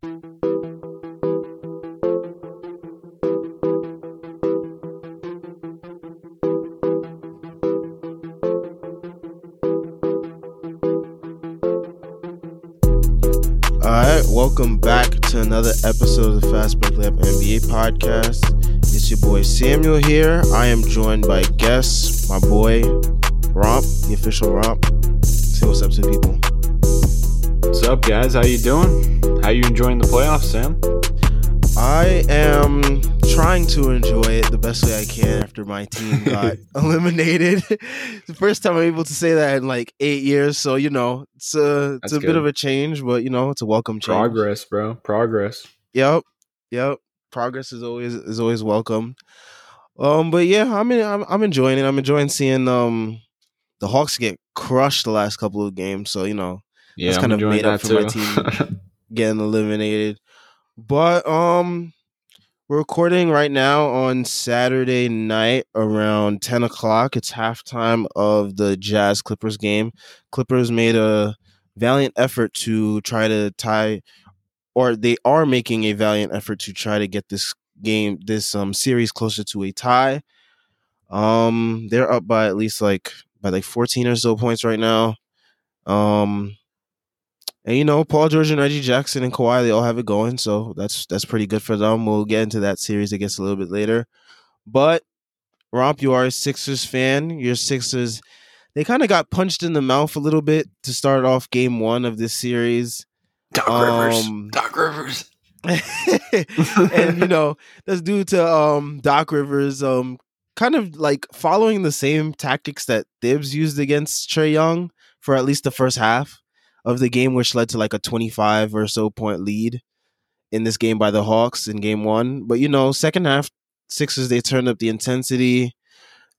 All right, welcome back to another episode of the Fast Break Layup NBA podcast. It's your boy Samuel here. I am joined by guests, my boy Romp, the official Romp. Say what's up to people. What's up, guys? How you doing? How you enjoying the playoffs, Sam? I am trying to enjoy it the best way I can after my team got eliminated. the first time I'm able to say that in like eight years, so you know it's a it's a bit of a change, but you know it's a welcome change. Progress, bro. Progress. Yep, yep. Progress is always is always welcome. Um, but yeah, I mean, I'm I'm enjoying it. I'm enjoying seeing um the Hawks get crushed the last couple of games. So you know, Yeah, That's I'm kind of made up for my too. getting eliminated. But um, we're recording right now on Saturday night around ten o'clock. It's halftime of the Jazz Clippers game. Clippers made a valiant effort to try to tie, or they are making a valiant effort to try to get this game, this um series closer to a tie. Um, they're up by at least like by like fourteen or so points right now. Um, and you know, Paul George and Reggie Jackson and Kawhi, they all have it going, so that's that's pretty good for them. We'll get into that series, I guess, a little bit later. But Romp, you are a Sixers fan. Your Sixers, they kind of got punched in the mouth a little bit to start off Game One of this series. Doc Um, Doc Rivers. and you know that's due to um Doc Rivers um kind of like following the same tactics that Thibs used against Trae Young for at least the first half of the game, which led to like a 25 or so point lead in this game by the Hawks in game one. But you know, second half Sixers they turned up the intensity.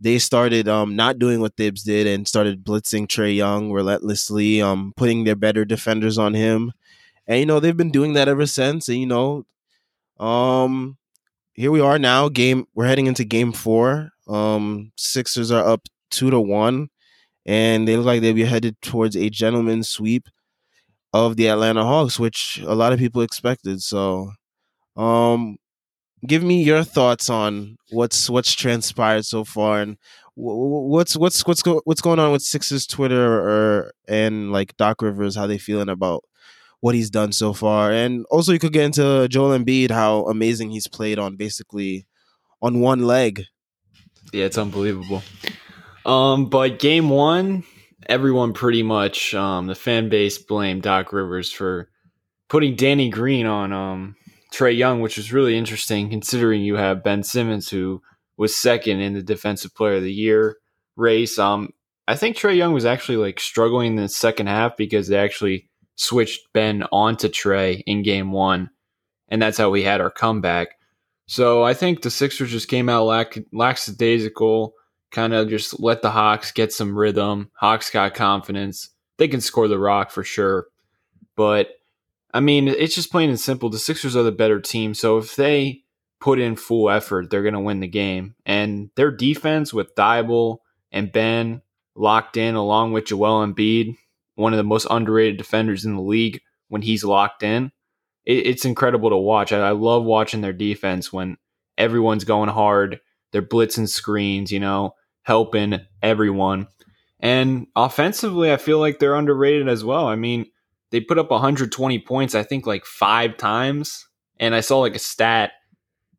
They started um not doing what Thibs did and started blitzing Trae Young relentlessly, um putting their better defenders on him. And you know, they've been doing that ever since. And you know, um here we are now. Game we're heading into game four. Um Sixers are up two to one. And they look like they'll be headed towards a gentleman's sweep of the Atlanta Hawks, which a lot of people expected. So um give me your thoughts on what's what's transpired so far and wh- wh- what's what's what's go, what's going on with Sixers Twitter or and like Doc Rivers how they feeling about what he's done so far and also you could get into Joel Embiid how amazing he's played on basically on one leg Yeah, it's unbelievable. Um, but game one, everyone pretty much um the fan base blamed Doc Rivers for putting Danny Green on um Trae Young, which was really interesting considering you have Ben Simmons who was second in the defensive player of the year race. Um I think Trae Young was actually like struggling in the second half because they actually switched Ben onto Trae in game one. And that's how we had our comeback. So I think the Sixers just came out lack, lackadaisical, kind of just let the Hawks get some rhythm. Hawks got confidence. They can score the rock for sure. But I mean, it's just plain and simple. The Sixers are the better team. So if they put in full effort, they're going to win the game. And their defense with Thybulle and Ben locked in, along with Joel Embiid, one of the most underrated defenders in the league when he's locked in. It, it's incredible to watch. I love watching their defense when everyone's going hard. They're blitzing screens, you know, helping everyone. And offensively, I feel like they're underrated as well. I mean, they put up 120 points, I think, like five times. And I saw like a stat.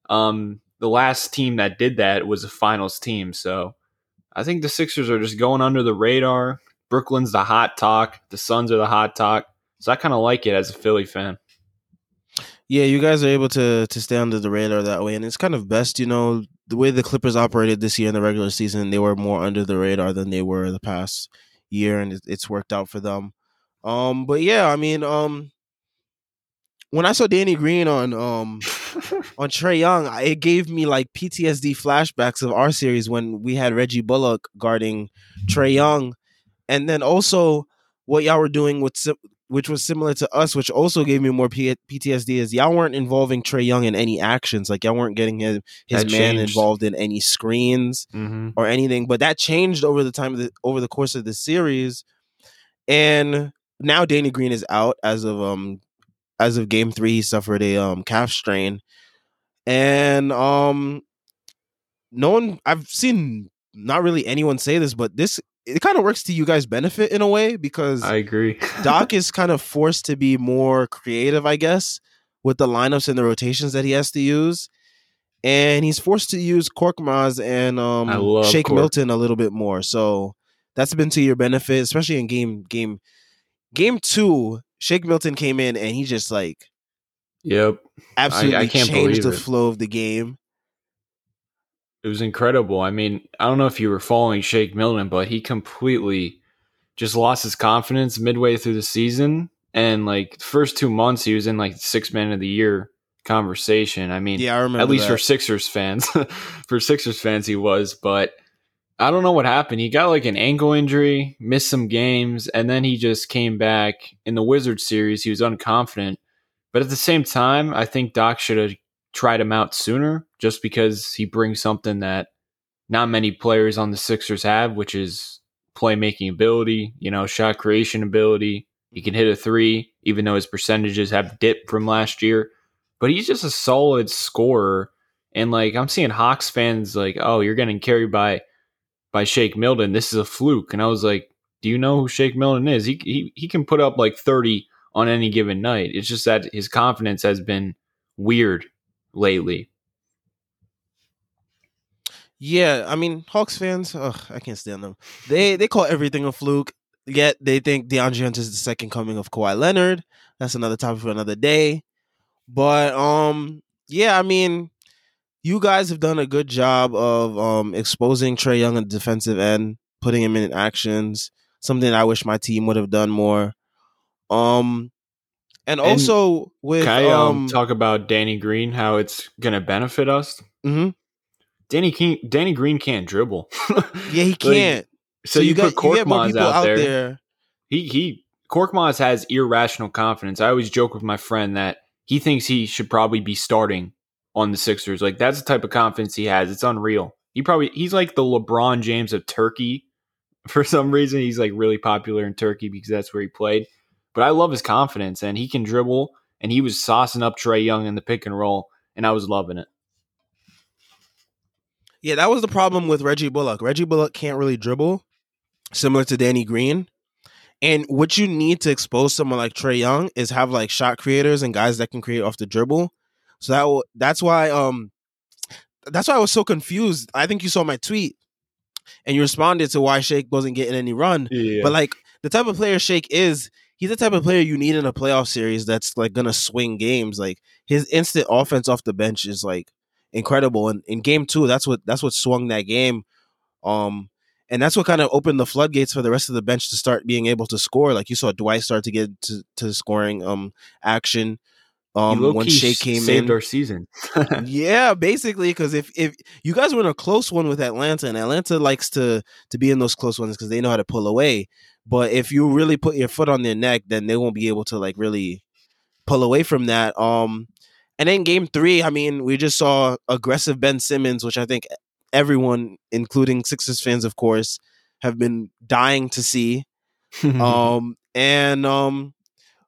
Um, the last team that did that was a finals team. So I think the Sixers are just going under the radar. Brooklyn's the hot talk. The Suns are the hot talk. So I kind of like it as a Philly fan. Yeah, you guys are able to to stay under the radar that way, and it's kind of best, you know, the way the Clippers operated this year in the regular season. They were more under the radar than they were the past year, and it, it's worked out for them. Um, but yeah, I mean, um, when I saw Danny Green on um on Trae Young, it gave me like PTSD flashbacks of our series when we had Reggie Bullock guarding Trae Young, and then also what y'all were doing with which was similar to us, which also gave me more P- PTSD. Is y'all weren't involving Trae Young in any actions, like y'all weren't getting his his That man changed. involved in any screens Mm-hmm. or anything. But that changed over the time of the over the course of the series, and now Danny Green is out as of um as of game three, he suffered a um calf strain. And um no one I've seen not really anyone say this, but this it kind of works to you guys' benefit in a way because I agree. Doc is kind of forced to be more creative, I guess, with the lineups and the rotations that he has to use. And he's forced to use Korkmaz and um, Shake Kork. Milton a little bit more. So that's been to your benefit, especially in game game game two. Shake Milton came in and he just like Yep. absolutely can't changed the it. flow of the game. It was incredible. I mean, I don't know if you were following Shake Milton, but he completely just lost his confidence midway through the season. And like the first two months, he was in like six man of the year conversation. I mean, Yeah, I remember. at least that. for Sixers fans, for Sixers fans, he was. But I don't know what happened. He got like an ankle injury, missed some games, and then he just came back in the Wizards series. He was unconfident. But at the same time, I think Doc should have tried him out sooner just because he brings something that not many players on the Sixers have, which is playmaking ability, you know, shot creation ability. He can hit a three, even though his percentages have dipped from last year. But he's just a solid scorer. And like I'm seeing Hawks fans like, oh, you're getting carried by by Shake Milton. This is a fluke. And I was like, do you know who Shake Milton is? He he he can put up like 30 on any given night. It's just that his confidence has been weird lately. Yeah, I mean Hawks fans, ugh, I can't stand them. They they call everything a fluke. Yet they think DeAndre Hunter is the second coming of Kawhi Leonard. That's another topic for another day. But um, yeah, I mean, you guys have done a good job of um exposing Trae Young the defensive end, putting him in actions. Something I wish my team would have done more. Um, and And also with Can I um, um, talk about Danny Green, how it's going to benefit us? mhm. Danny King, Danny Green can't dribble. yeah, he can't. so, you, got put you get more Korkmaz people out, there. there. He he Korkmaz has irrational confidence. I always joke with my friend that he thinks he should probably be starting on the Sixers. Like that's the type of confidence he has. It's unreal. He probably he's like the LeBron James of Turkey. For some reason, he's like really popular in Turkey because that's where he played. But I love his confidence and he can dribble. And he was saucing up Trae Young in the pick and roll, and I was loving it. Yeah, that was the problem with Reggie Bullock. Reggie Bullock can't really dribble, similar to Danny Green. And what you need to expose someone like Trae Young is have like shot creators and guys that can create off the dribble. So that w- that's why um that's why I was so confused. I think you saw my tweet and you responded to why Shake wasn't getting any run. Yeah. But like the type of player Shake is, he's the type of player you need in a playoff series that's like gonna swing games. Like his instant offense off the bench is like incredible. And in game two, that's what that's what swung that game. Um and that's what kind of opened the floodgates for the rest of the bench to start being able to score. Like you saw Dwight start to get to, to scoring um action. Um when Shea came saved in. our season. Yeah, basically, because if if you guys were in a close one with Atlanta, and Atlanta likes to to be in those close ones because they know how to pull away. But if you really put your foot on their neck, then they won't be able to like really pull away from that. Um, and then game three, I mean, we just saw aggressive Ben Simmons, which I think everyone, including Sixers fans, of course, have been dying to see. Um, and um,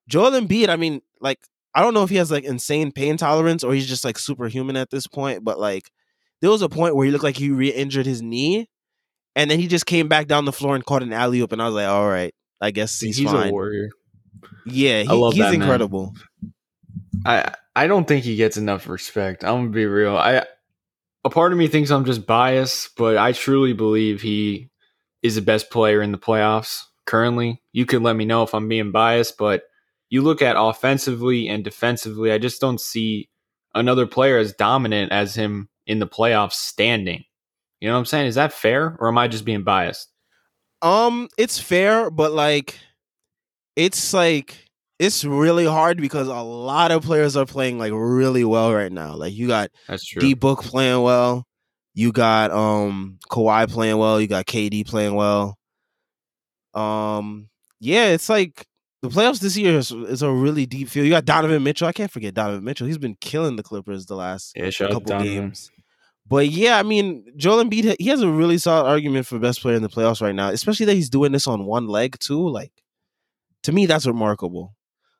Joel Embiid, I mean, like, I don't know if he has like insane pain tolerance or he's just like superhuman at this point, but like, there was a point where he looked like he re-injured his knee, and then he just came back down the floor and caught an alley oop, and I was like, all right, I guess he's, he's fine. a warrior. Yeah, he, I love he's that man. incredible. I I don't think he gets enough respect. I'm gonna be real. I a part of me thinks I'm just biased, but I truly believe he is the best player in the playoffs currently. You can let me know if I'm being biased, but you look at offensively and defensively, I just don't see another player as dominant as him in the playoffs standing. You know what I'm saying? Is that fair or am I just being biased? Um, it's fair, but like, it's like it's really hard because a lot of players are playing like really well right now. Like you got That's true. D Book playing well, you got um Kawhi playing well, you got KD playing well. Um, yeah, it's like the playoffs this year is, is a really deep field. You got Donovan Mitchell. I can't forget Donovan Mitchell. He's been killing the Clippers the last yeah, couple Donovan. games. But yeah, I mean, Joel Embiid, he has a really solid argument for best player in the playoffs right now, especially that he's doing this on one leg too. Like, to me, that's remarkable.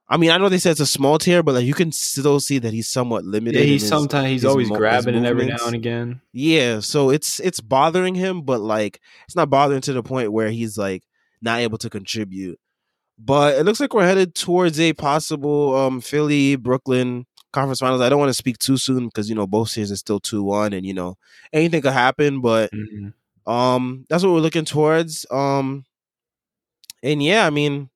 I mean, I know they said it's a small tear, but like you can still see that he's somewhat limited. Yeah, he's his- sometimes he's always mo- grabbing it every now and again. Yeah, so it's it's bothering him, but like it's not bothering to the point where he's like not able to contribute. But it looks like we're headed towards a possible um Philly Brooklyn conference finals. I don't want to speak too soon because you know both series are still two one, and you know anything could happen. But Mhm. um, that's what we're looking towards. Um, and yeah, I mean,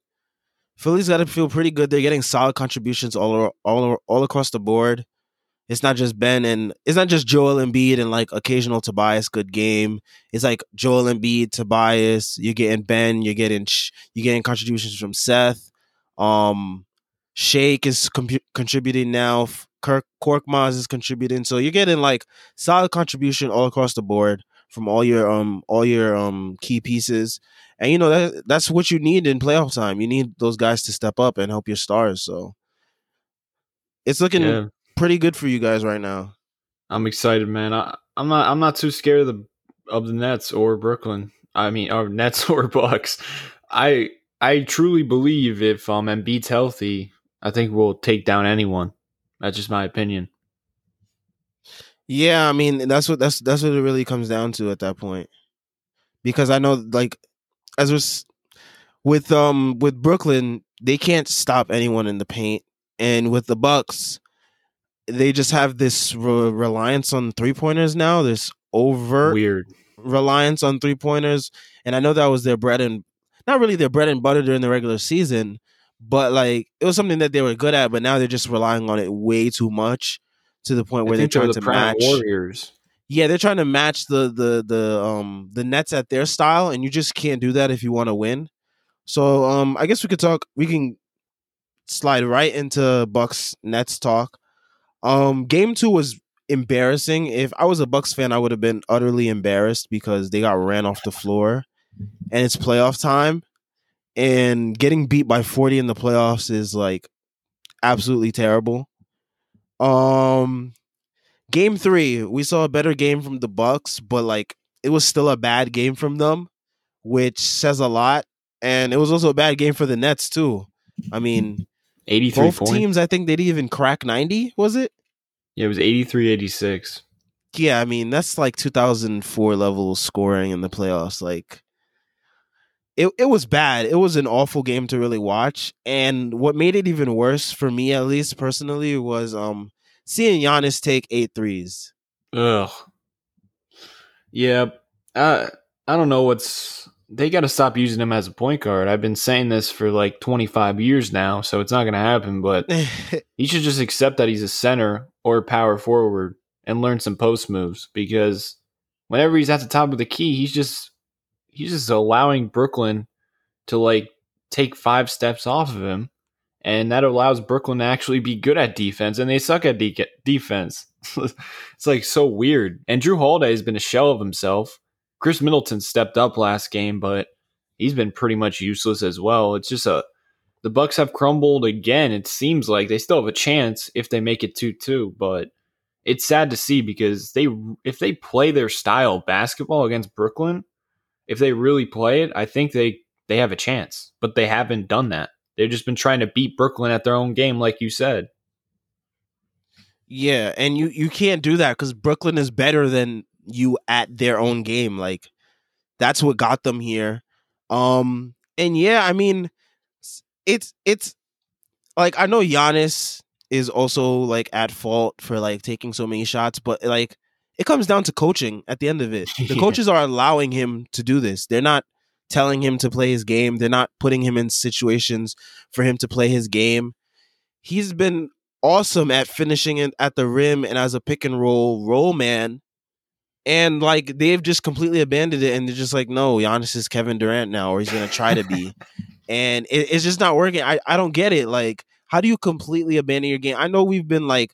Philly's got to feel pretty good. They're getting solid contributions all all all across the board. It's not just Ben and it's not just Joel Embiid and like occasional Tobias good game. It's like Joel Embiid, Tobias. You're getting Ben. You're getting you're getting contributions from Seth. Um, Shake is contributing now. Kirk Korkmaz is contributing. So you're getting like solid contribution all across the board from all your um all your um key pieces. And you know that that's what you need in playoff time. You need those guys to step up and help your stars. So it's looking Yeah, pretty good for you guys right now. I'm excited, man. I, I'm not. I'm not too scared of the of the Nets or Brooklyn. I mean, or Nets or Bucks. I I truly believe if um Embiid's healthy, I think we'll take down anyone. That's just my opinion. Yeah, I mean that's what that's that's what it really comes down to at that point. Because I know like as was with um with Brooklyn, they can't stop anyone in the paint, and with the Bucks, they just have this re- reliance on three pointers now. This overt Weird. reliance on three pointers, and I know that was their bread and not really their bread and butter during the regular season, but like it was something that they were good at. But now they're just relying on it way too much to the point where they're think they were trying the to match. Warriors. Yeah, they're trying to match the the the um the Nets at their style, and you just can't do that if you want to win. So um, I guess we could talk. We can slide right into Bucks Nets talk. Um, game two was embarrassing. If I was a Bucks fan, I would have been utterly embarrassed because they got ran off the floor, and it's playoff time, and getting beat by forty in the playoffs is like absolutely terrible. Um, game three, we saw a better game from the Bucks, but like it was still a bad game from them, which says a lot. And it was also a bad game for the Nets too. I mean, 83 both points. teams, I think they didn't even crack ninety. Was it? Yeah, it was 83 86. Yeah, I mean that's like 2004 level scoring in the playoffs. Like, it it was bad. It was an awful game to really watch. And what made it even worse for me, at least personally, was um seeing Giannis take eight threes. Ugh. Yeah. I I don't know what's they got to stop using him as a point guard. I've been saying this for like 25 years now, so it's not going to happen, but he should just accept that he's a center or power forward and learn some post moves because whenever he's at the top of the key, he's just he's just allowing Brooklyn to like take five steps off of him and that allows Brooklyn to actually be good at defense and they suck at de- defense. it's like so weird. And Jrue Holiday has been a shell of himself. Khris Middleton stepped up last game, but he's been pretty much useless as well. It's just a the Bucks have crumbled again. It seems like they still have a chance if they make it 2-2, but it's sad to see because they if they play their style basketball against Brooklyn, if they really play it, I think they they have a chance. But they haven't done that. They've just been trying to beat Brooklyn at their own game like you said. Yeah, and you you can't do that because Brooklyn is better than you at their own game. Like that's what got them here. Um, and yeah, I mean, it's it's like I know Giannis is also like at fault for like taking so many shots, but like it comes down to coaching at the end of it. The Yeah. coaches are allowing him to do this. They're not telling him to play his game. They're not putting him in situations for him to play his game. He's been awesome at finishing it at the rim and as a pick and roll roll man. And like they've just completely abandoned it and they're just like, no, Giannis is Kevin Durant now, or he's gonna try to be. and it, it's just not working. I, I don't get it. Like, how do you completely abandon your game? I know we've been like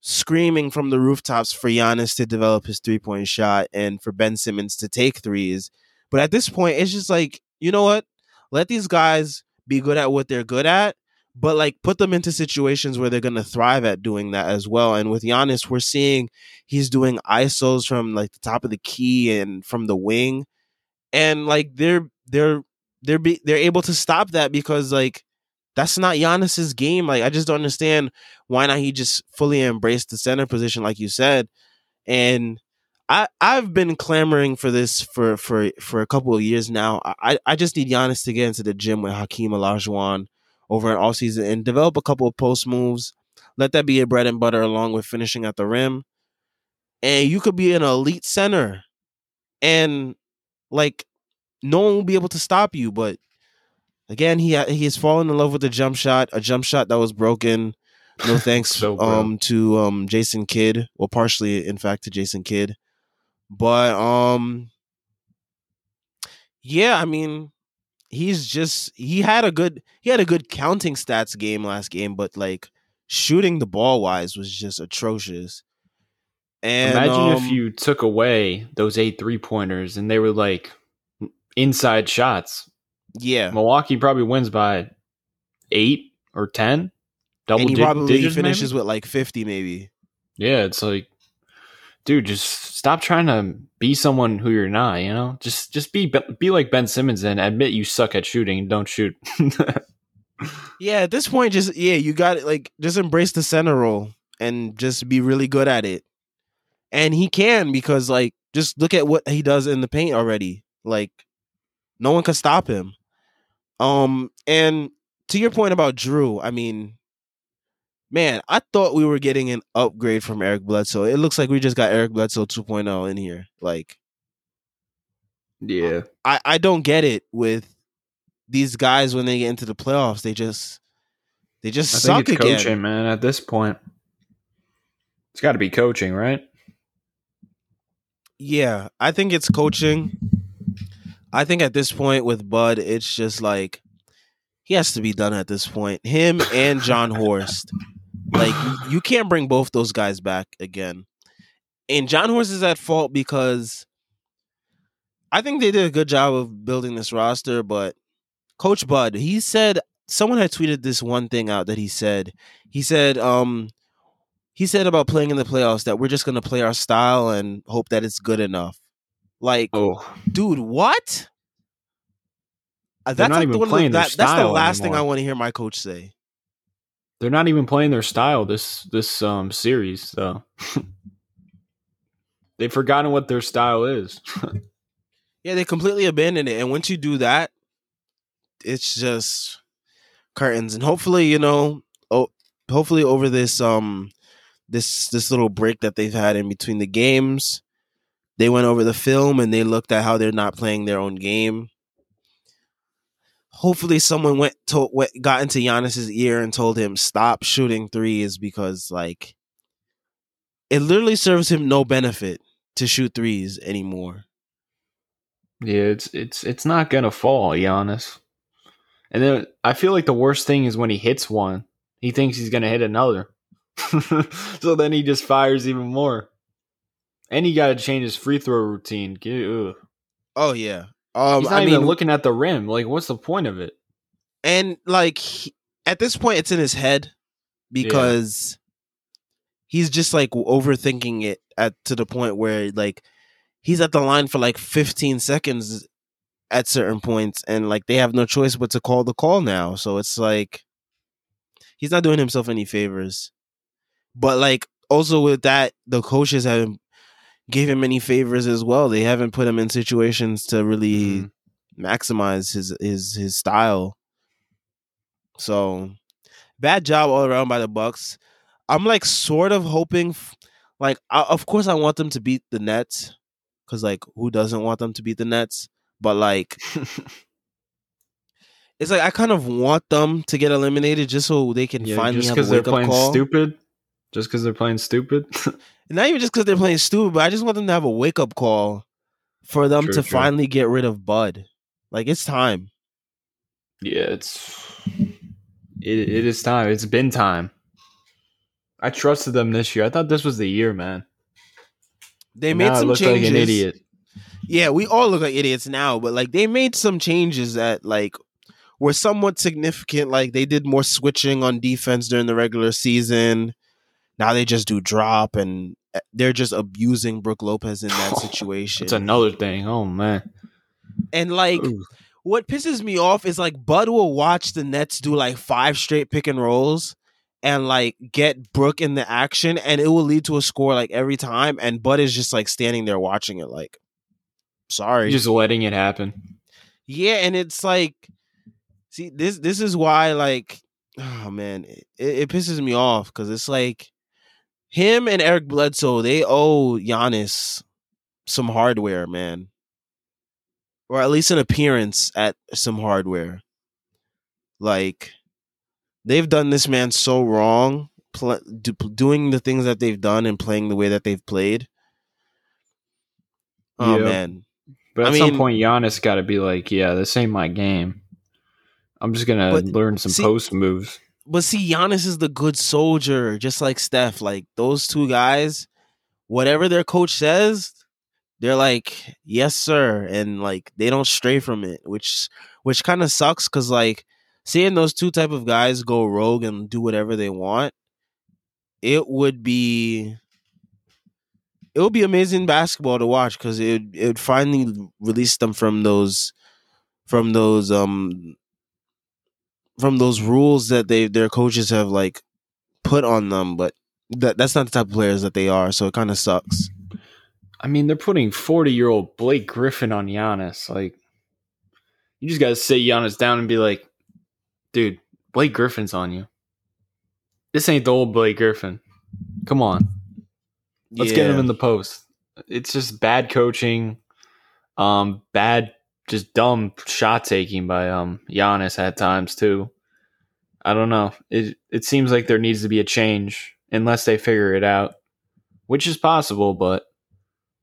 screaming from the rooftops for Giannis to develop his three point shot and for Ben Simmons to take threes. But at this point, it's just like, you know what? Let these guys be good at what they're good at, but like put them into situations where they're going to thrive at doing that as well. And with Giannis, we're seeing he's doing ISOs from like the top of the key and from the wing. And like they're they're they're be, they're able to stop that because like that's not Giannis's game. Like I just don't understand why not he just fully embraced the center position, like you said. And I I've been clamoring for this for for for a couple of years now. I I just need Giannis to get into the gym with Hakeem Olajuwon over an all season and develop a couple of post moves. Let that be a bread and butter along with finishing at the rim. And you could be an elite center. And like no one will be able to stop you, but again, he he has fallen in love with the jump shot, a jump shot that was broken. No thanks So um to um Jason Kidd, well partially in fact to Jason Kidd. But um yeah, I mean he's just he had a good he had a good counting stats game last game, but like shooting the ball wise was just atrocious. And Imagine um, if you took away those eight three pointers and they were like inside shots. yeah, Milwaukee probably wins by eight or ten. Double and he probably digits, finishes maybe? with like 50 maybe. Yeah, it's like, dude, just stop trying to be someone who you're not. You know, just just be be like Ben Simmons and admit you suck at shooting don't shoot. Yeah, at this point, just yeah, you got it. Like, just embrace the center role and just be really good at it. And he can because, like, just look at what he does in the paint already. Like, no one can stop him. Um, and to your point about Jrue, I mean, man, I thought we were getting an upgrade from Eric Bledsoe. It looks like we just got Eric Bledsoe 2.0 in here. Like, yeah, I I don't get it with these guys when they get into the playoffs. They just they just I suck think it's again. coaching, man. At this point, it's got to be coaching, right? Yeah, I think it's coaching. I think at this point with Bud, it's just like he has to be done at this point. Him and Jon Horst. Like you, can't bring both those guys back again. And Jon Horst is at fault because I think they did a good job of building this roster, but Coach Bud, he said someone had tweeted this one thing out that he said. He said, um, he said about playing in the playoffs that we're just gonna play our style and hope that it's good enough. Like, Oh, dude, what? Uh, They're That's not like even the one the, playing their that, that's the last thing I want to hear my coach say. They're not even playing their style this this um series. So they've forgotten what their style is. Yeah, they completely abandoned it. And once you do that, it's just curtains. And hopefully, you know, oh, hopefully over this um this this little break that they've had in between the games, they went over the film and they looked at how they're not playing their own game. Hopefully, someone went to went, got into Giannis's ear and told him stop shooting threes because like it literally serves him no benefit to shoot threes anymore. Yeah, it's it's it's not gonna fall, Giannis. And then I feel like the worst thing is when he hits one, he thinks he's gonna hit another. so then he just fires even more. And he got to change his free throw routine. Ugh. Oh yeah. Um, He's not I even mean, looking at the rim. Like, what's the point of it? and like he- at this point, it's in his head because he's just like overthinking it at to the point where like he's at the line for like 15 seconds at certain points, and like they have no choice but to call the call now. So it's like he's not doing himself any favors. But like also with that, the coaches haven't gave him any favors as well. They haven't put him in situations to really Mhm. maximize his his his style. So bad job all around by the Bucks. I'm like sort of hoping, f- like I, of course I want them to beat the Nets because like who doesn't want them to beat the Nets? But like it's like I kind of want them to get eliminated just so they can Yeah, finally have a because they're wake up playing call. stupid. Just because they're playing stupid. Not even just because they're playing stupid, but I just want them to have a wake up call for them True, to true. finally get rid of Bud. Like it's time. yeah, it's it, it is time. It's been time. I trusted them this year. I thought this was the year, man. They And made some changes. like idiot. Yeah, we all look like idiots now, but like they made some changes that like were somewhat significant. Like they did more switching on defense during the regular season. Now they just do drop and uh, they're just abusing Brook Lopez in that situation. It's another thing. Oh man. and like Ooh. what pisses me off is like Bud will watch the Nets do like five straight pick and rolls and like get Brook in the action and it will lead to a score like every time and Bud is just like standing there watching it like sorry. Just letting it happen. Yeah, and it's like see this this is why like oh man, it, it pisses me off cuz it's like him and Eric Bledsoe, they owe Giannis some hardware, man. Or at least an appearance at some hardware. Like they've done this man so wrong pl- do, doing the things that they've done and playing the way that they've played. Oh Yeah. man. But I at some mean- point, Giannis got to be like, "Yeah, this ain't my game. I'm just gonna learn some see- post moves." But see, Giannis is the good soldier, just like Steph. Like those two guys, whatever their coach says, they're like, "Yes, sir," and like they don't stray from it, which which kind of sucks because like seeing those two type of guys go rogue and do whatever they want, it would be it would be amazing basketball to watch because it it would finally release them from those from those um from those rules that they their coaches have like put on them, but that that's not the type of players that they are, so it kind of sucks. I mean, they're putting 40 year old Blake Griffin on Giannis. Like, you just got to sit Giannis down and be like, dude, Blake Griffin's on you. This ain't the old Blake Griffin. Come on. Let's get him in the post. It's just bad coaching, um, bad, just dumb shot taking by um Giannis at times too. I don't know. It it seems like there needs to be a change unless they figure it out, which is possible, but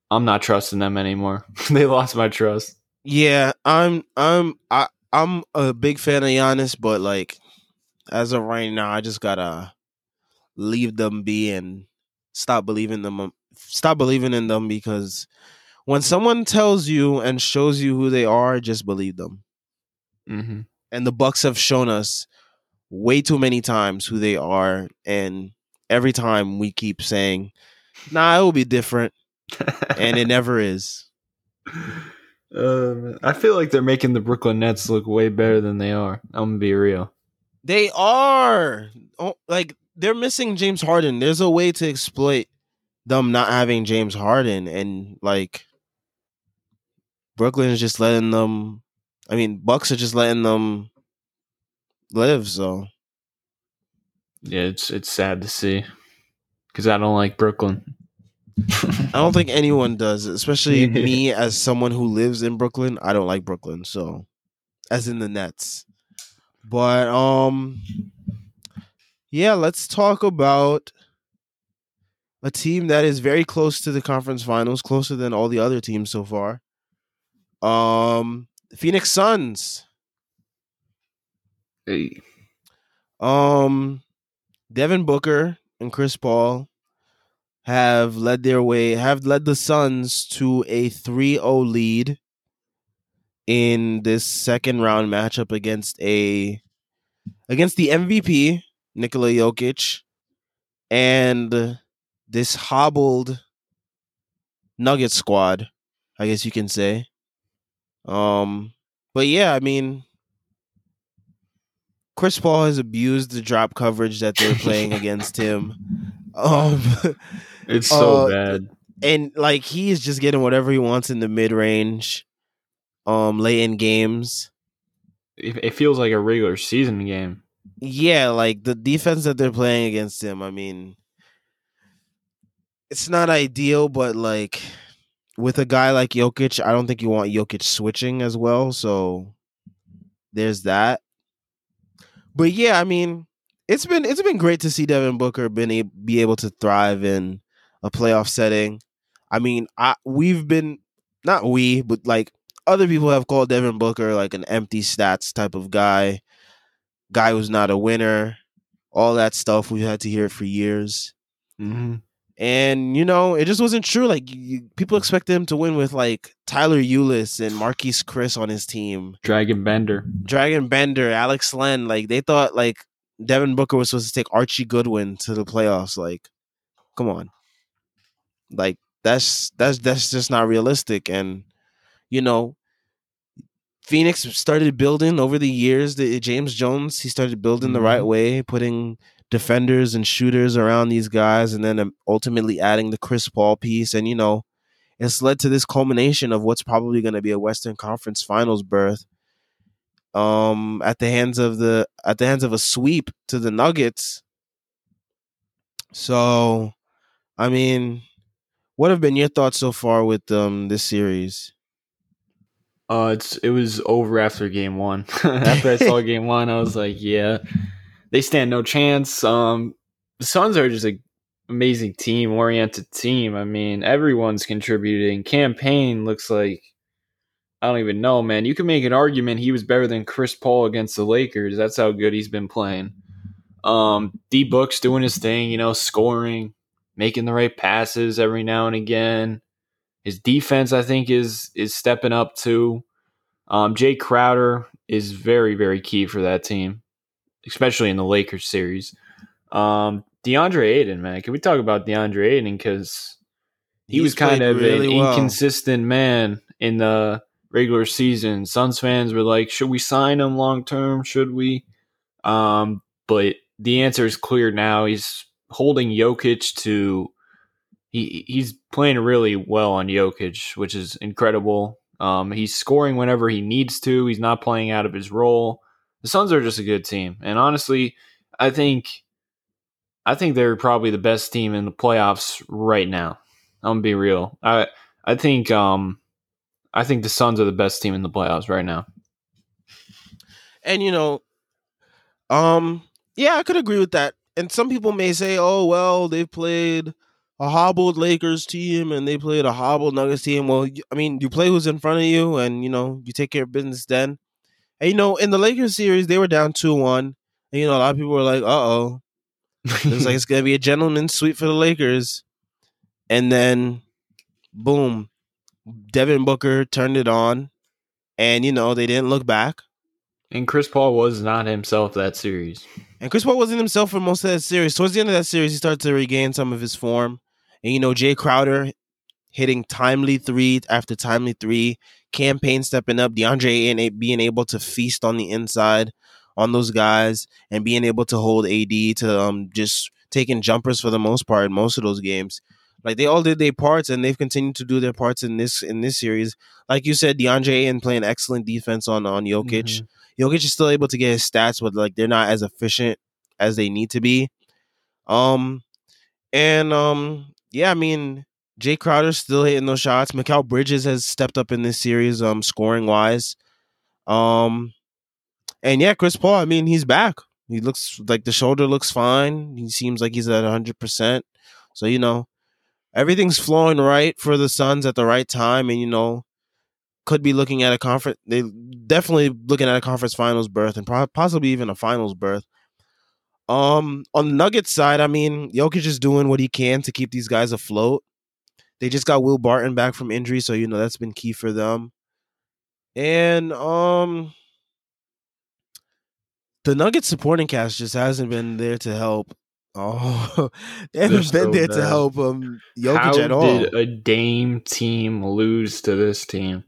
I'm not trusting them anymore. they lost my trust. Yeah, I'm I'm I I'm a big fan of Giannis, but like as of right now, I just gotta leave them be and stop believing them. Stop believing in them because when someone tells you and shows you who they are, just believe them. Mm-hmm. And the Bucks have shown us way too many times who they are, and every time we keep saying, "Nah, it will be different," and it never is. um, I feel like they're making the Brooklyn Nets look way better than they are. I'm gonna be real. They are oh, like they're missing James Harden. There's a way to exploit them not having James Harden, and like Brooklyn is just letting them. I mean, Bucks are just letting them live. So Yeah, it's it's sad to see because I don't like Brooklyn. I don't think anyone does, especially me as someone who lives in Brooklyn. I don't like Brooklyn, so as in the Nets. But um yeah, let's talk about a team that is very close to the conference finals, closer than all the other teams so far. Um Phoenix Suns. Hey. Um, Devin Booker and Chris Paul have led their way, have led the Suns to a 3-0 lead in this second round matchup against a against the MVP, Nikola Jokic, and this hobbled Nugget squad, I guess you can say. Um, but yeah, I mean, Chris Paul has abused the drop coverage that they're playing against him. Um, It's so Uh, bad. and like he is just getting whatever he wants in the mid range, um, late in games. It, it feels like a regular season game. Yeah, like the defense that they're playing against him. I mean, it's not ideal, but like with a guy like Jokic, I don't think you want Jokic switching as well. So there's that. But yeah, I mean, it's been it's been great to see Devin Booker been a, be able to thrive in a playoff setting. I mean, I we've been not we, but like other people have called Devin Booker like an empty stats type of guy, guy who's not a winner, all that stuff. We've had to hear it for years. Mm-hmm. And you know, it just wasn't true. Like you, people expect him to win with like Tyler Ulis and Marquese Chriss on his team, Dragan Bender. Dragan Bender, Alex Len. Like they thought like Devin Booker was supposed to take Archie Goodwin to the playoffs. Like, come on, like that's that's that's just not realistic. And you know, Phoenix started building over the years. The James Jones he started building mm-hmm. the right mm-hmm. way, putting defenders and shooters around these guys, and then um, ultimately adding the Chris Paul piece. And you know, it's led to this culmination of what's probably going to be a Western Conference Finals berth. Um, at the hands of the at the hands of a sweep to the Nuggets. So, I mean, what have been your thoughts so far with um this series? Uh, it's it was over after game one. after I saw game one, I was like, yeah, they stand no chance. Um, the Suns are just an amazing team oriented team. I mean, everyone's contributing. Cam Payne looks like I don't even know, man. You can make an argument he was better than Chris Paul against the Lakers. That's how good he's been playing. Um, D Book's doing his thing, you know, scoring, making the right passes every now and again. His defense, I think, is is stepping up too. Um, Jae Crowder is very, very key for that team, especially in the Lakers series. Um, DeAndre Ayton, man, can we talk about DeAndre Ayton because he He's was kind of really an well. inconsistent man in the regular season. Suns fans were like, "Should we sign him long term? Should we?" Um, but the answer is clear now. He's holding Jokic to he he's playing really well on Jokic, which is incredible. Um, he's scoring whenever he needs to. He's not playing out of his role. The Suns are just a good team, and honestly, I think I think they're probably the best team in the playoffs right now. I'm gonna be real. I I think um I think the Suns are the best team in the playoffs right now. And you know, um, yeah, I could agree with that. And some people may say, "Oh, well, they've played a hobbled Lakers team and they played a hobbled Nuggets team." Well, I mean, you play who's in front of you, and you know, you take care of business then. And you know, in the Lakers series, they were down two one, and you know, a lot of people were like, "Uh oh." it's like it's gonna be a gentleman's sweep for the Lakers. And then boom, Devin Booker turned it on. And you know, they didn't look back. And Chris Paul was not himself that series. And Chris Paul wasn't himself for most of that series. Towards the end of that series, he started to regain some of his form. And you know, Jae Crowder hitting timely three after timely three, Cam Payne stepping up, DeAndre and being able to feast on the inside on those guys and being able to hold AD to um, just taking jumpers for the most part in most of those games. Like they all did their parts and they've continued to do their parts in this in this series. Like you said, DeAndre and playing excellent defense on on Jokic. Mm-hmm. Jokic is still able to get his stats, but like they're not as efficient as they need to be. Um and um yeah, I mean Jae Crowder's still hitting those shots. Mikal Bridges has stepped up in this series, um, scoring wise. Um, and yeah, Chris Paul, I mean, he's back. He looks like the shoulder looks fine. He seems like he's at 100%. So, you know, everything's flowing right for the Suns at the right time. And, you know, could be looking at a conference. They definitely looking at a conference finals berth and possibly even a finals berth. Um, on the Nuggets side, I mean, Jokic is doing what he can to keep these guys afloat. They just got Will Barton back from injury, so you know that's been key for them. And um, the Nuggets supporting cast just hasn't been there to help. Oh, they haven't been so there bad. to help um Jokic How at all. Did a Dame team lose to this team?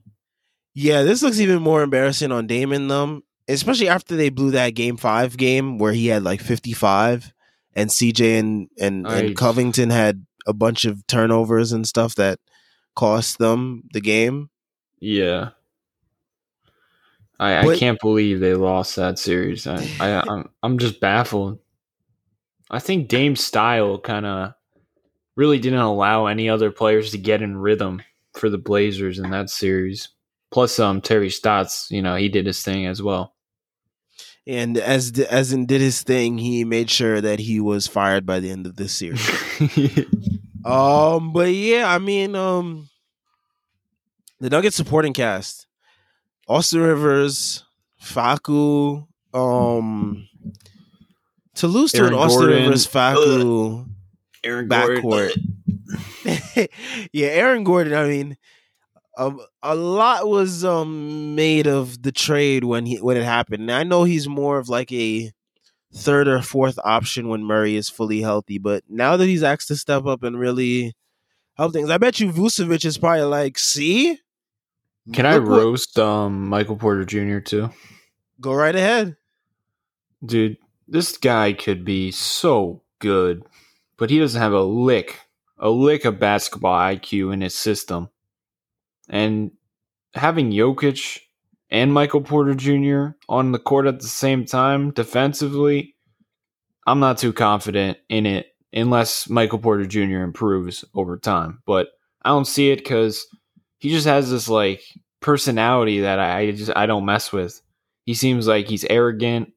Yeah, this looks even more embarrassing on Dame and them, especially after they blew that Game Five game where he had like fifty five, and CJ and and, and Covington had a bunch of turnovers and stuff that cost them the game. Yeah. I, but, I can't believe they lost that series. I, I I'm I'm just baffled. I think Dame's style kind of really didn't allow any other players to get in rhythm for the Blazers in that series. Plus, um, Terry Stotts, you know, he did his thing as well. And as as in did his thing, he made sure that he was fired by the end of this series. um, but yeah, I mean, um, the Nuggets supporting cast Austin Rivers, Facu, um, to lose to an Austin Gordon. Rivers, Facu, Aaron backcourt. yeah, Aaron Gordon. I mean, um, a lot was um made of the trade when he when it happened. And I know he's more of like a third or fourth option when Murray is fully healthy, but now that he's asked to step up and really help things, I bet you Vucevic is probably like, see, Can I Look what- roast um Michael Porter Jr. too? Go right ahead. Dude, this guy could be so good, but he doesn't have a lick, a lick of basketball IQ in his system. And having Jokic and Michael Porter Jr. on the court at the same time defensively, I'm not too confident in it unless Michael Porter Jr. improves over time. But I don't see it because he just has this like personality that I just I don't mess with. He seems like he's arrogant.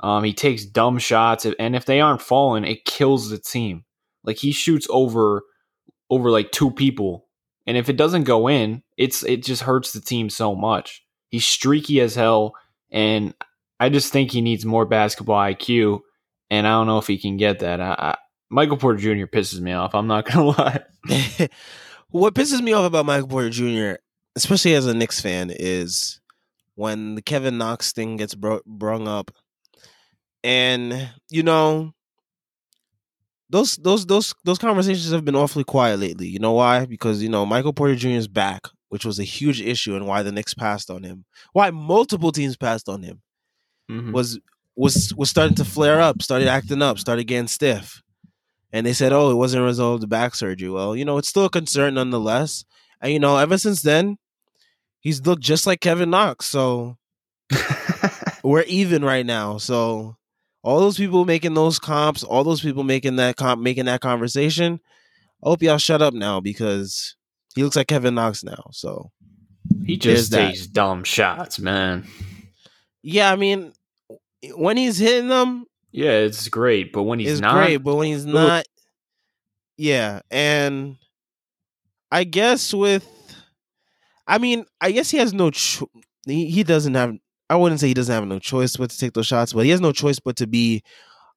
Um, he takes dumb shots, and if they aren't falling, it kills the team. Like he shoots over over like two people, and if it doesn't go in, it's it just hurts the team so much. He's streaky as hell, and I just think he needs more basketball IQ, and I don't know if he can get that. I, I, Michael Porter Jr. pisses me off. I'm not gonna lie. what pisses me off about Michael Porter Jr., especially as a Knicks fan, is when the Kevin Knox thing gets bro- brung up, and you know, those those those those conversations have been awfully quiet lately. You know why? Because you know Michael Porter Jr. is back, which was a huge issue, and why the Knicks passed on him, why multiple teams passed on him Mhm. was was was starting to flare up, started acting up, started getting stiff. And they said, "Oh, it wasn't a result of the back surgery." Well, you know, it's still a concern nonetheless. And you know, ever since then, he's looked just like Kevin Knox. So we're even right now. So all those people making those comps, all those people making that comp, making that conversation. I hope y'all shut up now because he looks like Kevin Knox now. So he just takes dumb shots, man. yeah, I mean, when he's hitting them, Yeah, it's great, but when he's not, great, but when he's not, yeah, and I guess with, I mean, I guess he has no, cho- he, he doesn't have. I wouldn't say he doesn't have no choice but to take those shots, but he has no choice but to be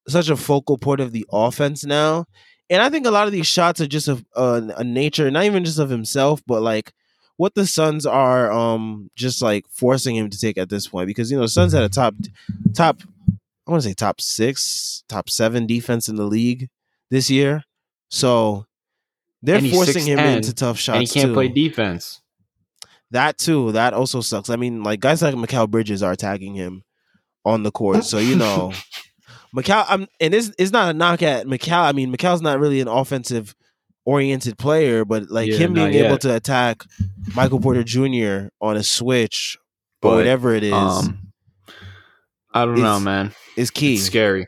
such a focal point of the offense now. And I think a lot of these shots are just of uh, a nature, not even just of himself, but like what the Suns are um just like forcing him to take at this point because you know Suns had a top top I want to say top 6, top 7 defense in the league this year. So they're forcing him 6'10", into tough shots and he can't too. play defense. That too, that also sucks. I mean, like guys like Mikal Bridges are attacking him on the court. So, you know, Mikal I'm and it's it's not a knock at Mikal. I mean, Mikal's not really an offensive oriented player, but like Yeah, him being not able to attack Michael Porter Jr. on a switch or whatever it is Um, I don't know, man. It's key. It's scary.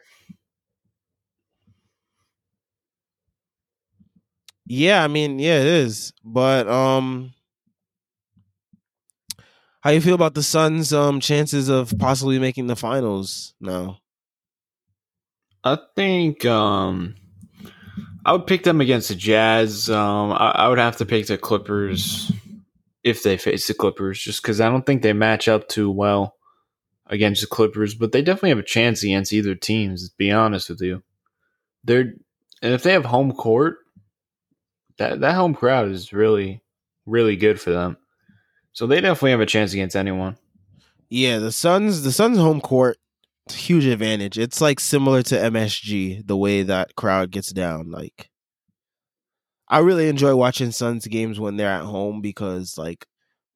Yeah, I mean, yeah, it is. But um how you feel about the Suns' um chances of possibly making the finals now? I think um, I would pick them against the Jazz. Um, I, I would have to pick the Clippers if they face the Clippers, just because I don't think they match up too well against the Clippers. But they definitely have a chance against either teams. To be honest with you, they're and if they have home court, that that home crowd is really really good for them. So they definitely have a chance against anyone. Yeah, the Suns, the Suns' home court, huge advantage. It's like similar to MSG, the way that crowd gets down. Like, I really enjoy watching Suns games when they're at home because, like,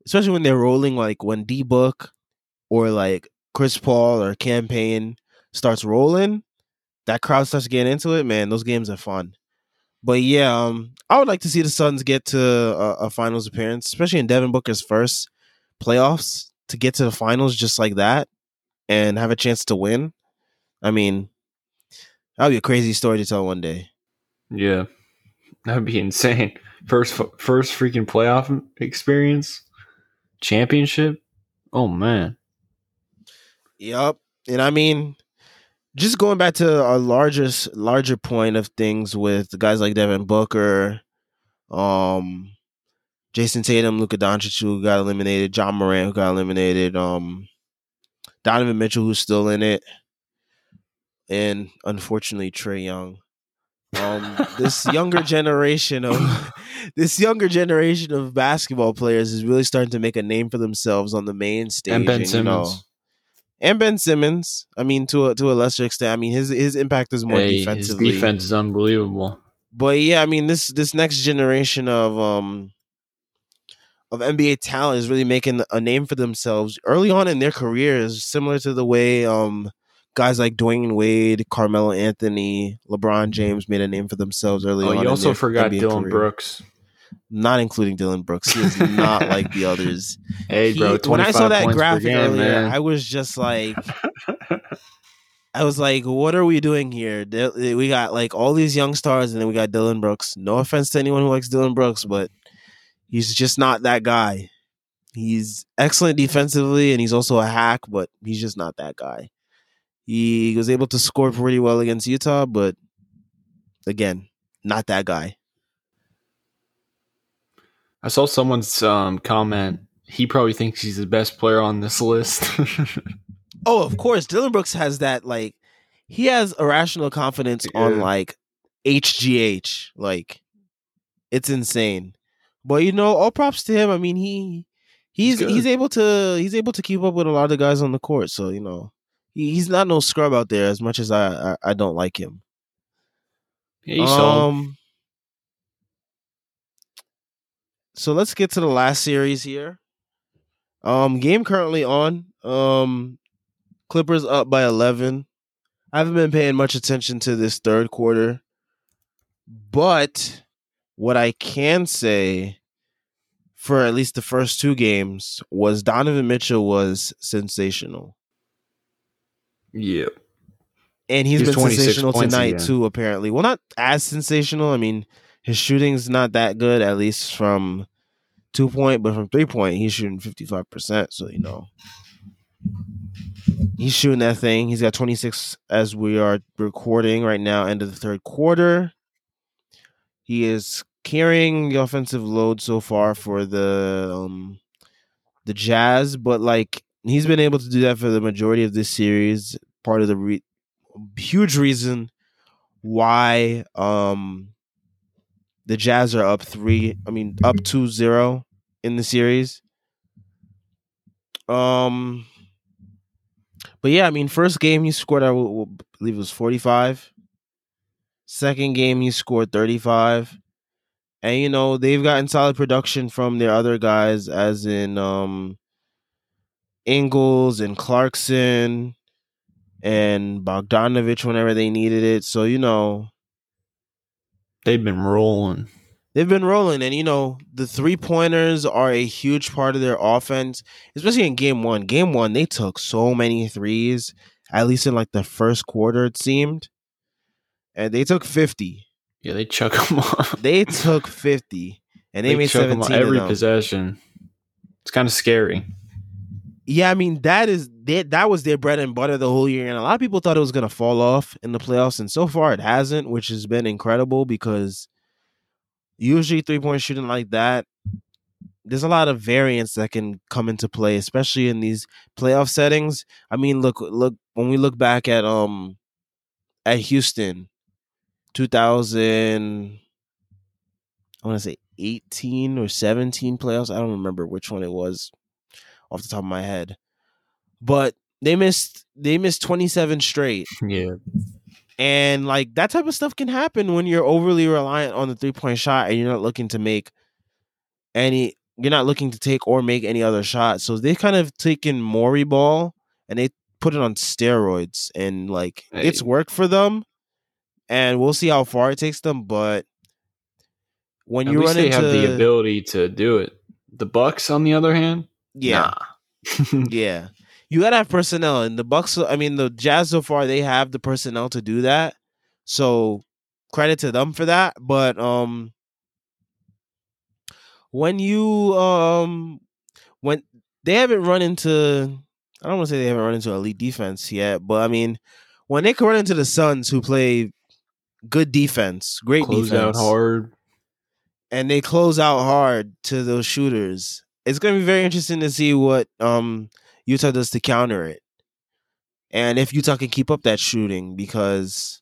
especially when they're rolling, like when D Book or like Chris Paul or Cam Payne starts rolling, that crowd starts getting into it. Man, those games are fun. But yeah, um, I would like to see the Suns get to a, a finals appearance, especially in Devin Booker's first playoffs to get to the finals just like that and have a chance to win. I mean, that would be a crazy story to tell one day. Yeah, that'd be insane. First, first freaking playoff experience, championship. Oh man, Yep. And I mean, just going back to a largest larger point of things with guys like Devin Booker, um, Jayson Tatum, Luka Doncic who got eliminated, Ja Morant who got eliminated, um, Donovan Mitchell who's still in it, and unfortunately Trae Young. Um, this younger generation of this younger generation of basketball players is really starting to make a name for themselves on the main stage. and Ben you Simmons. know, and Ben Simmons. I mean, to a to a lesser extent. I mean, his his impact is more Hey, his defense is unbelievable. But yeah, I mean this this next generation of um of NBA talent is really making a name for themselves early on in their careers, similar to the way um guys like Dwyane Wade, Carmelo Anthony, LeBron James made a name for themselves early Oh, on. you also forgot NBA Dillon career. Brooks. Not including Dillon Brooks. He is not like the others. Hey, He- bro, when I saw that graphic game, earlier, man. I was just like, I was like, what are we doing here? We got like all these young stars, and then we got Dillon Brooks. No offense to anyone who likes Dillon Brooks, but he's just not that guy. He's excellent defensively, and he's also a hack, but he's just not that guy. He was able to score pretty well against Utah, but again, not that guy. I saw someone's um, comment. He probably thinks he's the best player on this list. Oh, of course, Dillon Brooks has that like he has irrational confidence on like HGH. Like it's insane. But you know, all props to him. I mean, he he's He's he's, able to he's able to keep up with a lot of the guys on the court. So you know, he, he's not no scrub out there. As much as I I, I don't like him. yeah, solid. um. So let's get to the last series here. Um, game currently on. Um, Clippers up by eleven. I haven't been paying much attention to this third quarter, but what I can say for at least the first two games was Donovan Mitchell was sensational, Yeah. and he's He's been sensational tonight again. too. Apparently, well, not as sensational. I mean, his shooting's not that good, at least from two point, but from three point, he's shooting fifty five percent. So you know, he's shooting that thing. He's got twenty six as we are recording right now, end of the third quarter. He is carrying the offensive load so far for the um the Jazz, but like he's been able to do that for the majority of this series. Part of the re- huge reason why um the Jazz are up three. I mean, up 2-0 in the series. Um, but yeah, I mean, first game he scored, I believe it was forty five. Second game he scored thirty five, and you know they've gotten solid production from their other guys, as in um Ingles and Clarkson and Bogdanovich whenever they needed it. So you know They've been rolling. They've been rolling, and you know the three pointers are a huge part of their offense, especially in game one. Game one, they took so many threes, at least in like the first quarter, it seemed, and they took fifty. Yeah, they chuck them off. They took fifty, and they, made 'em off seventeen. every possession. It's kind of scary. Yeah, I mean that is that that was their bread and butter the whole year, and a lot of people thought it was gonna fall off in the playoffs, and so far it hasn't, which has been incredible because usually three point shooting like that, there's a lot of variance that can come into play, especially in these playoff settings. I mean, look look when we look back at um at Houston, two thousand, I want to say eighteen or seventeen playoffs. I don't remember which one it was off the top of my head. But they missed they missed 27 straight. Yeah. And like that type of stuff can happen when you're overly reliant on the three-point shot and you're not looking to make any you're not looking to take or make any other shot. So they kind of taken Morey ball and they put it on steroids and like it's worked for them. And we'll see how far it takes them, but when At you least run they into have the ability to do it. The Bucks, on the other hand, yeah, nah. Yeah. You gotta have personnel and the Bucks I mean the Jazz so far they have the personnel to do that. So credit to them for that. But um when you um when they haven't run into I don't want to say they haven't run into elite defense yet, but I mean when they can run into the Suns who play good defense, great Close defense out hard. and they close out hard to those shooters. It's going to be very interesting to see what um, Utah does to counter it, and if Utah can keep up that shooting because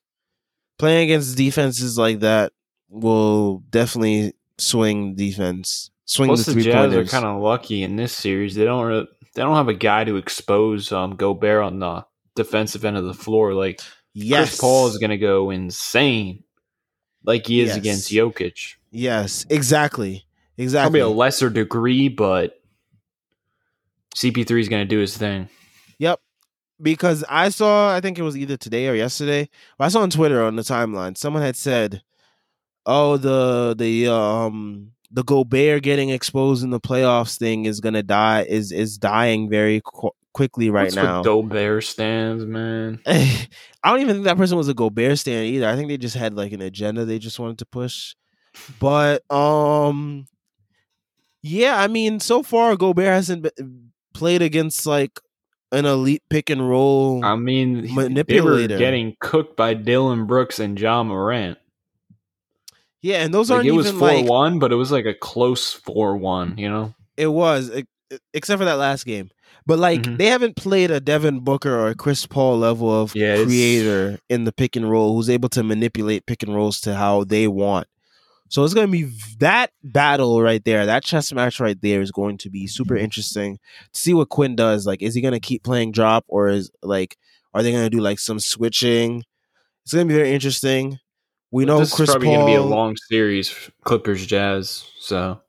playing against defenses like that will definitely swing defense, swing Plus, the the Jazz are kind of lucky in this series. They don't. Re- they don't have a guy to expose um, Gobert on the defensive end of the floor. Like yes, Chris Paul is going to go insane, like he is Yes. against Jokic. Yes, exactly. Exactly. Probably a lesser degree, but CP3 is going to do his thing. Yep. Because I saw, I think it was either today or yesterday. I saw on Twitter on the timeline, someone had said, "Oh, the the um the Gobert getting exposed in the playoffs thing is gonna die is is dying very qu- quickly right What's now." Gobert stands, man. I don't even think that person was a Gobert stand either. I think they just had like an agenda they just wanted to push. But um yeah, I mean, so far Gobert hasn't been, played against like an elite pick and roll. I mean, they were Manipulator. getting cooked by Dillon Brooks and Ja Morant. yeah, and those Like aren't it was four like one, but it was like a close four one. You know, it was except for that last game. But like Mhm. they haven't played a Devin Booker or a Chris Paul level of Yeah, creator in the pick and roll who's able to manipulate pick and rolls to how they want. So it's going to be that battle right there. That chess match right there is going to be super interesting to see what Quinn does. Like, is he going to keep playing drop or is like, are they going to do like some switching? It's going to be very interesting. We know this Chris is probably Paul. going to be a long series, Clippers Jazz. So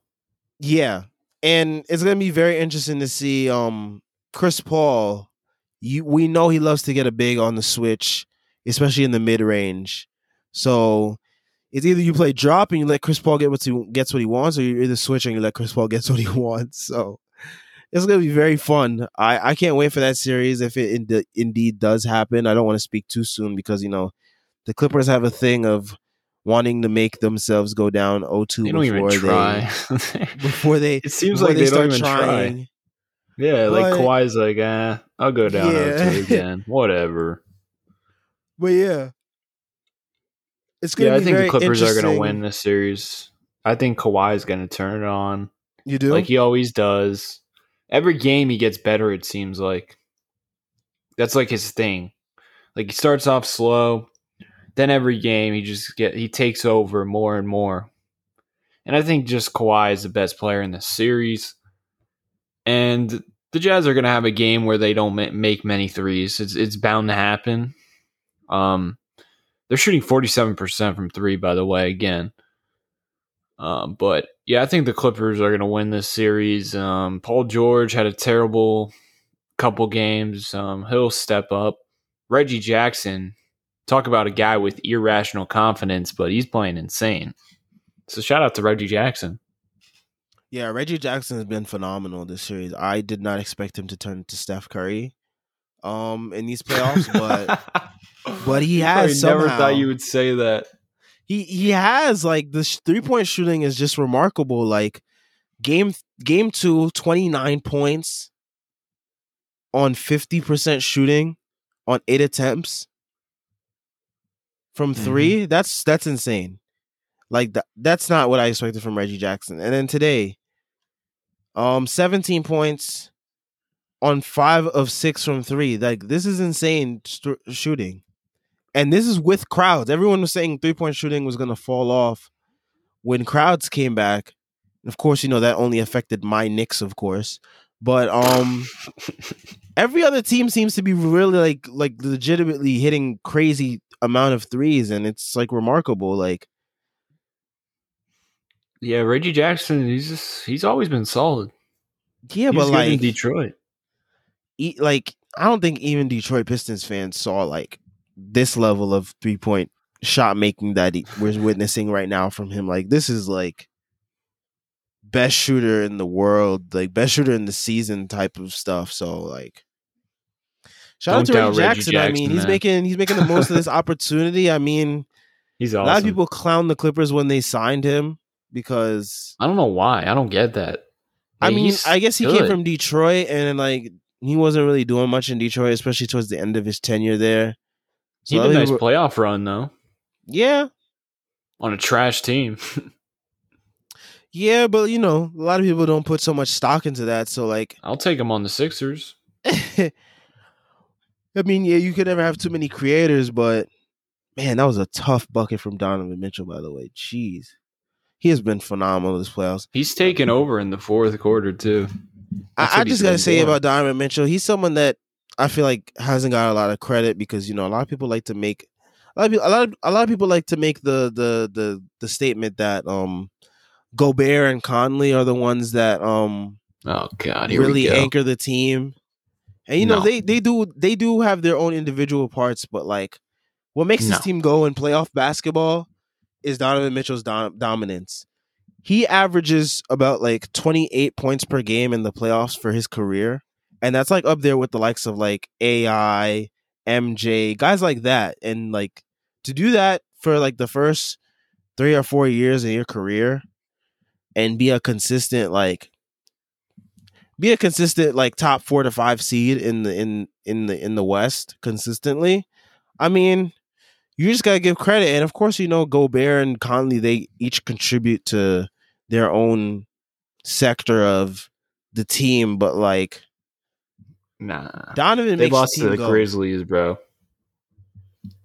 Yeah. And it's gonna be very interesting to see um Chris Paul. You we know he loves to get a big on the switch, especially in the mid range. So it's either you play drop and you let Chris Paul get what he gets what he wants, or you either switch and you let Chris Paul gets what he wants. So it's gonna be very fun. I, I can't wait for that series if it ind- indeed does happen. I don't want to speak too soon because you know the Clippers have a thing of wanting to make themselves go down 0-2 they don't before even try. they before they it seems like they, don't even try. Yeah, like But- Kawhi's like, eh, I'll go down Yeah. 0-2 again. Whatever. But yeah, it's gonna Yeah, I think the Clippers are going to win this series. I think Kawhi is going to turn it on. You do? like he always does. Every game he gets better. It seems like that's like his thing. Like he starts off slow, then every game he just get he takes over more and more. And I think just Kawhi is the best player in the series. And the Jazz are going to have a game where they don't make many threes. It's it's bound to happen. Um, they're shooting forty seven percent from three, by the way. Again, um, but yeah, I think the Clippers are going to win this series. Um, Paul George had a terrible couple games. Um, he'll step up. Reggie Jackson, talk about a guy with irrational confidence, but he's playing insane. So shout out to Reggie Jackson. yeah, Reggie Jackson has been phenomenal this series. I did not expect him to turn to Steph Curry, um, in these playoffs, but but he has probably never thought you would say that. he he has like this three point shooting is just remarkable. Like game game two, 29 points on fifty percent shooting on eight attempts from Mhm. 3 That's that's insane. Like that that's not what I expected from Reggie Jackson. And then today, um, seventeen points on five of six from three. Like this is insane st- shooting and this is with crowds. Everyone was saying three point shooting was going to fall off when crowds came back. Of course, you know that only affected my Knicks, of course. But um, every other team seems to be really like like legitimately hitting crazy amount of threes, and it's like remarkable. Like Yeah, Reggie Jackson, he's just he's always been solid. yeah, He but was good in like Detroit. E- like I don't think even Detroit Pistons fans saw like this level of three point shot making that he, we're witnessing right now from him. Like this is like best shooter in the world, like best shooter in the season type of stuff. So like shout out Don't to doubt Reggie Reggie Jackson. I mean, Jackson, he's man. making he's making the most of this opportunity. I mean, He's a lot of people clown the Clippers when they signed him because I don't know why. I don't get that. I mean, I guess he came from Detroit and like he wasn't really doing much in Detroit, especially towards the end of his tenure there. He So had a nice people- playoff run though yeah, on a trash team. yeah, but you know, a lot of people don't put so much stock into that. So like, I'll take him on the Sixers. I mean, yeah, you could never have too many creators, but man, that was a tough bucket from Donovan Mitchell. By the way, jeez, he has been phenomenal this playoffs. He's taken over in the fourth quarter too. I, I just gotta say about Donovan Mitchell, he's someone that I feel like hasn't got a lot of credit because you know a lot of people like to make a lot of people, a lot of, a lot of people like to make the the the the statement that um Gobert and Conley are the ones that um Oh God, really go. anchor the team. And you know No. they they do they do have their own individual parts, but like what makes No. this team go in playoff basketball is Donovan Mitchell's dom- dominance. He averages about like 28 points per game in the playoffs for his career, and that's like up there with the likes of like AI, MJ, guys like that. And like to do that for like the first 3 or 4 years in your career and be a consistent like be a consistent like top four to five seed in the in in the in the West consistently. I mean, you just gotta give credit, and of course, you know Gobert and Conley they each contribute to their own sector of the team, but like Nah, Donovan they lost the to the go. Grizzlies, bro.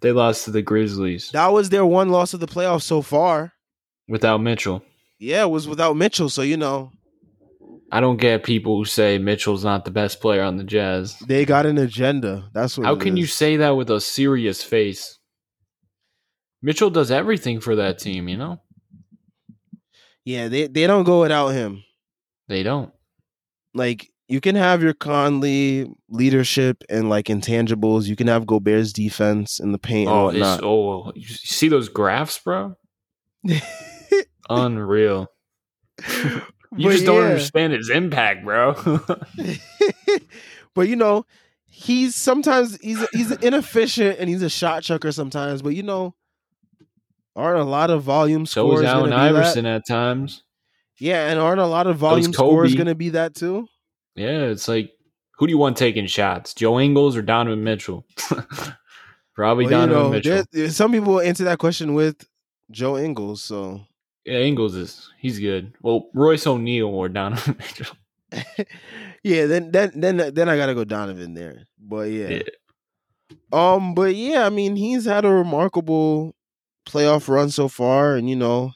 They lost to the Grizzlies That was their one loss of the playoffs so far. without Mitchell. Yeah, it was without Mitchell, so you know I don't get people who say Mitchell's not the best player on the Jazz. they got an agenda. That's what. How can you say that with a serious face? Mitchell does everything for that team, you know? Yeah, they they don't go without him. They don't. like you can have your Conley leadership and like intangibles. You can have Gobert's defense in the paint Oh, it's, oh, you see those graphs, bro? Unreal. You But just don't yeah. understand his impact, bro. but you know, he's sometimes he's he's inefficient and he's a shot chucker sometimes. But you know, aren't a lot of volume so scores is Allen gonna be that? Iverson at times. Yeah, and aren't a lot of volume scores going to be that too? Yeah, it's like who do you want taking shots? Joe Ingles or Donovan Mitchell? Probably Well, you Donovan know, Mitchell. there- some people will answer that question with Joe Ingles. So Yeah, Ingles is he's good. Well, Royce O'Neale or Donovan Mitchell. yeah, then then then then I gotta go Donovan there. But yeah. Yeah. Um, but yeah, I mean he's had a remarkable playoff run so far, and you know,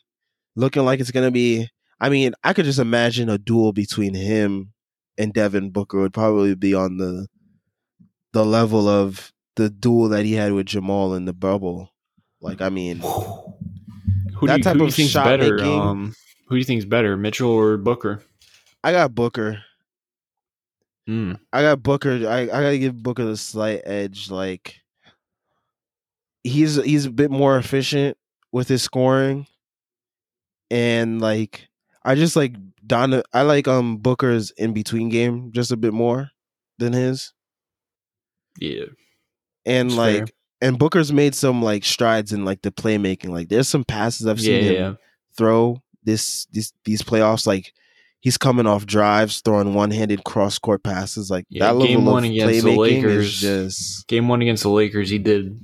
looking like it's gonna be I mean, I could just imagine a duel between him and Devin Booker would probably be on the the level of the duel that he had with Jamal in the bubble. Like, I mean, Who That do you, type who of shot better? making- Um, who do you think's better, Mitchell or Booker? I got Booker. Mm. I got Booker. I, I gotta give Booker the slight edge. Like he's he's a bit more efficient with his scoring, and like I just like Donna. I like um Booker's in between game just a bit more than his, Yeah, and That's like fair. and Booker's made some like strides in like the playmaking. Like there's some passes I've yeah, seen him yeah. throw this these these playoffs. Like he's coming off drives, throwing one handed cross court passes. Like Yeah, that game one of against the Lakers. is just Game one against the Lakers, he did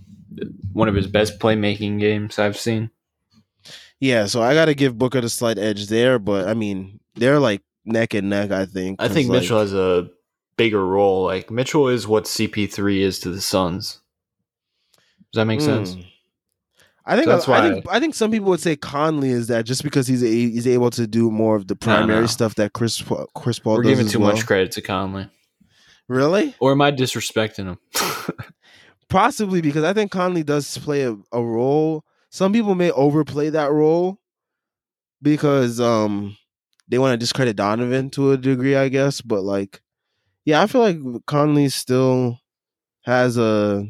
one of his best playmaking games I've seen. yeah. So I got to give Booker the slight edge there, but I mean they're like neck and neck. I think. I think like, Mitchell has a bigger role. Like Mitchell is what CP3 is to the Suns. Does that make sense? mm. I think So that's I why- think I think some people would say Conley is that just because he's a, he's able to do more of the primary no. stuff that Chris Chris Paul We're does giving as too well. much credit to Conley, Really? or am I disrespecting him? Possibly because I think Conley does play a, a role. Some people may overplay that role because um they want to discredit Donovan to a degree, I guess. But like, yeah, I feel like Conley still has a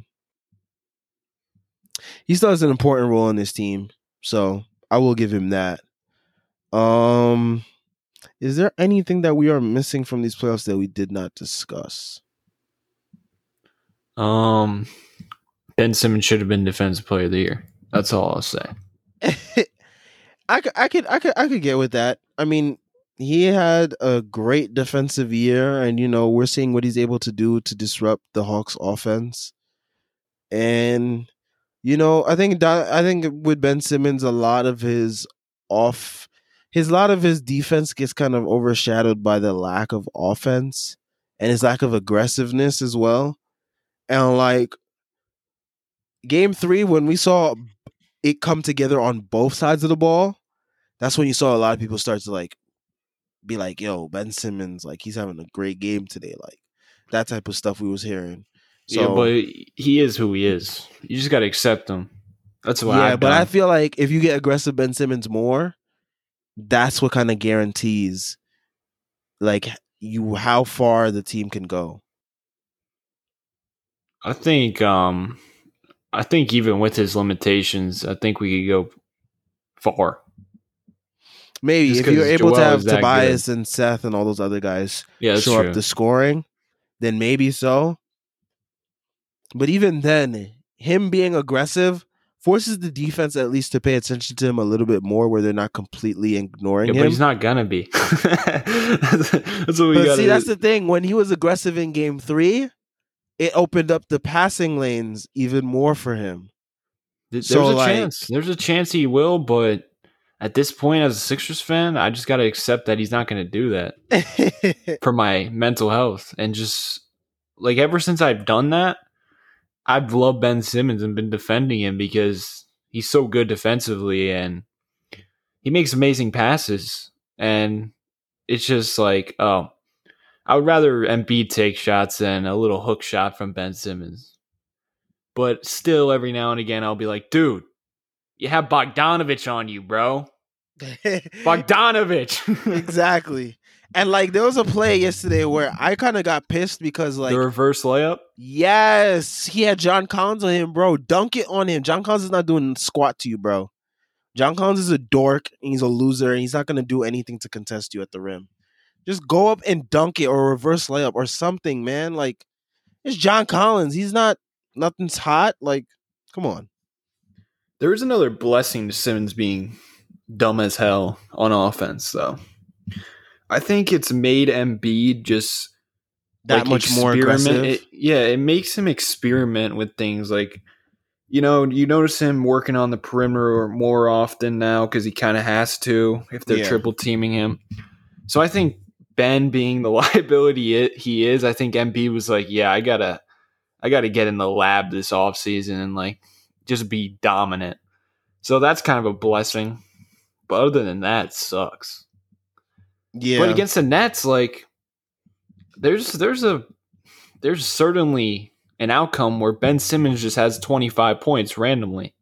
he still has an important role in this team. So I will give him that. Um is there anything that we are missing from these playoffs that we did not discuss? um, Ben Simmons should have been Defensive Player of the Year. That's all I'll say. I I could, I could, I could get with that. I mean, he had a great defensive year, and you know we're seeing what he's able to do to disrupt the Hawks' offense. And you know, I think I think with Ben Simmons, a lot of his off, his lot of his defense gets kind of overshadowed by the lack of offense and his lack of aggressiveness as well. And like game three, when we saw it come together on both sides of the ball, that's when you saw a lot of people start to like be like, "Yo, Ben Simmons, like he's having a great game today." Like that type of stuff we was hearing. So, yeah, but he is who he is. You just got to accept him. That's what yeah, I've but done. I feel like if you get aggressive Ben Simmons more, that's what kind of guarantees like you how far the team can go. I think um I think even with his limitations, I think we could go far. Maybe Just if you're able to have Tobias and Seth and all those other guys Yeah, show true. up the scoring, then maybe so. But even then, him being aggressive forces the defense at least to pay attention to him a little bit more, where they're not completely ignoring yeah, him. but he's not gonna be. that's, that's what we got. see, that's the thing. When he was aggressive in game three, it opened up the passing lanes even more for him. There's so, a like- chance. There's a chance he will, but at this point, as a Sixers fan, I just got to accept that he's not going to do that for my mental health. And just like ever since I've done that, I've loved Ben Simmons and been defending him because he's so good defensively and he makes amazing passes. And it's just like, oh, I would rather Embiid take shots than a little hook shot from Ben Simmons. But still, every now and again, I'll be like, dude, you have Bogdanovich on you, bro. Bogdanovich. exactly. And like there was a play yesterday where I kind of got pissed because like the reverse layup. yes, he had John Collins on him, bro. Dunk it on him. John Collins is not doing squat to you, bro. John Collins is a dork. And he's a loser, and he's not gonna do anything to contest you at the rim. Just go up and dunk it or reverse layup or something, man. Like it's John Collins. He's not nothing's hot. Like, come on. There is another blessing to Simmons being dumb as hell on offense, though. I think it's made Embiid just That like, much more aggressive. it- yeah, it makes him experiment with things like, you know, you notice him working on the perimeter more often now because he kind of has to if they're Yeah. triple teaming him. So I think Ben being the liability he is, I think Embiid was like, yeah, I gotta, I gotta get in the lab this offseason and like just be dominant. So that's kind of a blessing. But other than that, it sucks. yeah. But against the Nets, like there's there's a there's certainly an outcome where Ben Simmons just has 25 points randomly.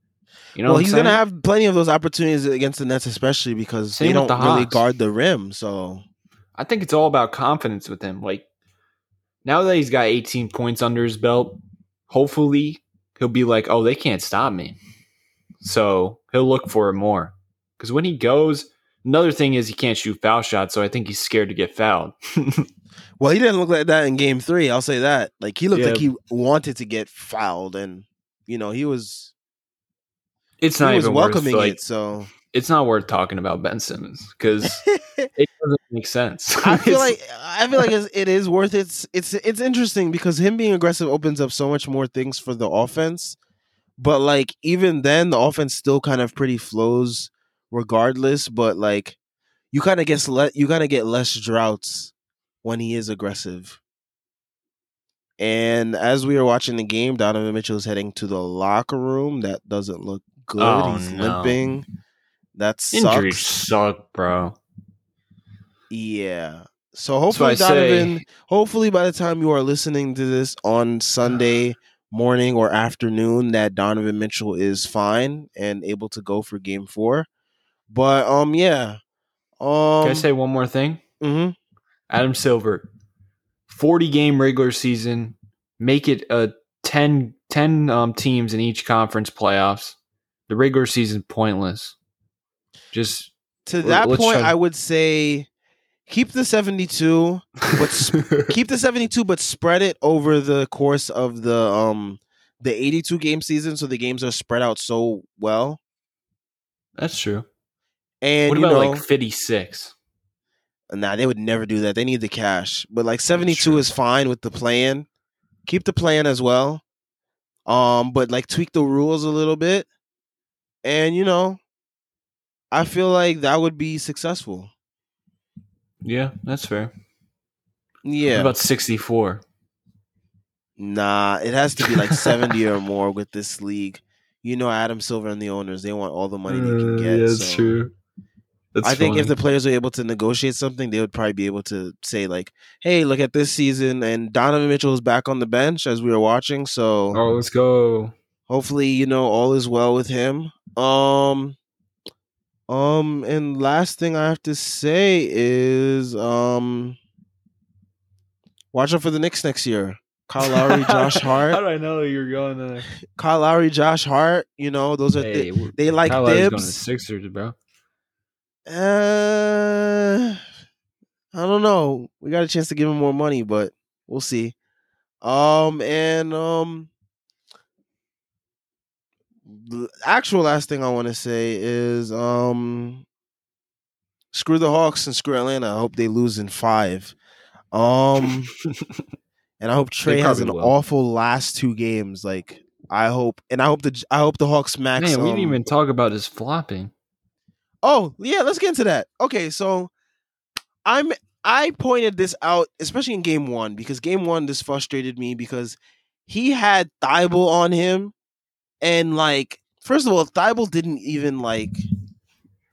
You know, well, he's saying? gonna have plenty of those opportunities against the Nets, especially because Same they don't the really guard the rim. So I think it's all about confidence with him. Like now that he's got 18 points under his belt, hopefully he'll be like, "Oh, they can't stop me." So he'll look for it more. Because when he goes, another thing is he can't shoot foul shots, so I think he's scared to get fouled. Well, he didn't look like that in game three. I'll say that. Like he looked Yeah. like he wanted to get fouled, and you know he was it's he not was even welcoming worth, like, it. So It's not worth talking about Ben Simmons because it doesn't make sense. I feel like I feel like it's, it is worth it. It's, it's it's interesting because him being aggressive opens up so much more things for the offense. But like even then, the offense still kind of pretty flows regardless. But like you kind of gets let you kind of get less droughts when he is aggressive. And as we were watching the game, Donovan Mitchell is heading to the locker room. That doesn't look good. Oh, He's no. limping. That injuries suck, bro. Yeah. So hopefully I say- Donovan hopefully by the time you are listening to this on Sunday morning or afternoon that Donovan Mitchell is fine and able to go for game 4. But um yeah. Um Can I say one more thing? mhm. Adam Silver, 40 game regular season, make it a 10, 10 um, teams in each conference playoffs. The regular season pointless. Just to that point try- I would say keep the 72 What's- keep the 72 but spread it over the course of the um the 82 game season so the games are spread out so well that's true. and what you about know like 56? Nah, they would never do that. They need the cash. But like 72 is fine with the plan. Keep the plan as well. Um, but like tweak the rules a little bit. And you know, I feel like that would be successful. Yeah, that's fair. What Yeah. about 64? nah, it has to be like 70 or more with this league. You know, Adam Silver and the owners, they want all the money they can get. so- That's I think if the players are able to negotiate something, they would probably be able to say like, "Hey, look at this season." And Donovan Mitchell is back on the bench as we were watching, so Oh, let's go. hopefully, you know, all is well with him. Um, Um, and last thing I have to say is um, watch out for the Knicks next year. Kyle Lowry, Josh Hart. How do I know you're going to Kyle Lowry, Josh Hart. You know those are Hey, they, they like Kyle Lowry's going to. Sixers, bro. Uh, I don't know. We got a chance to give him more money, but we'll see. Um, and um, the actual last thing I want to say is um, screw the Hawks and screw Atlanta. I hope they lose in five. Um, and I hope Trae has an will. awful last two games. Like I hope, and I hope the I hope the Hawks max. Man, we didn't um, even talk about his flopping. Oh, yeah, let's get into that. Okay, so I'm I pointed this out, especially in game one, because game one this frustrated me because he had Thybulle on him, and like first of all, Thybulle didn't even like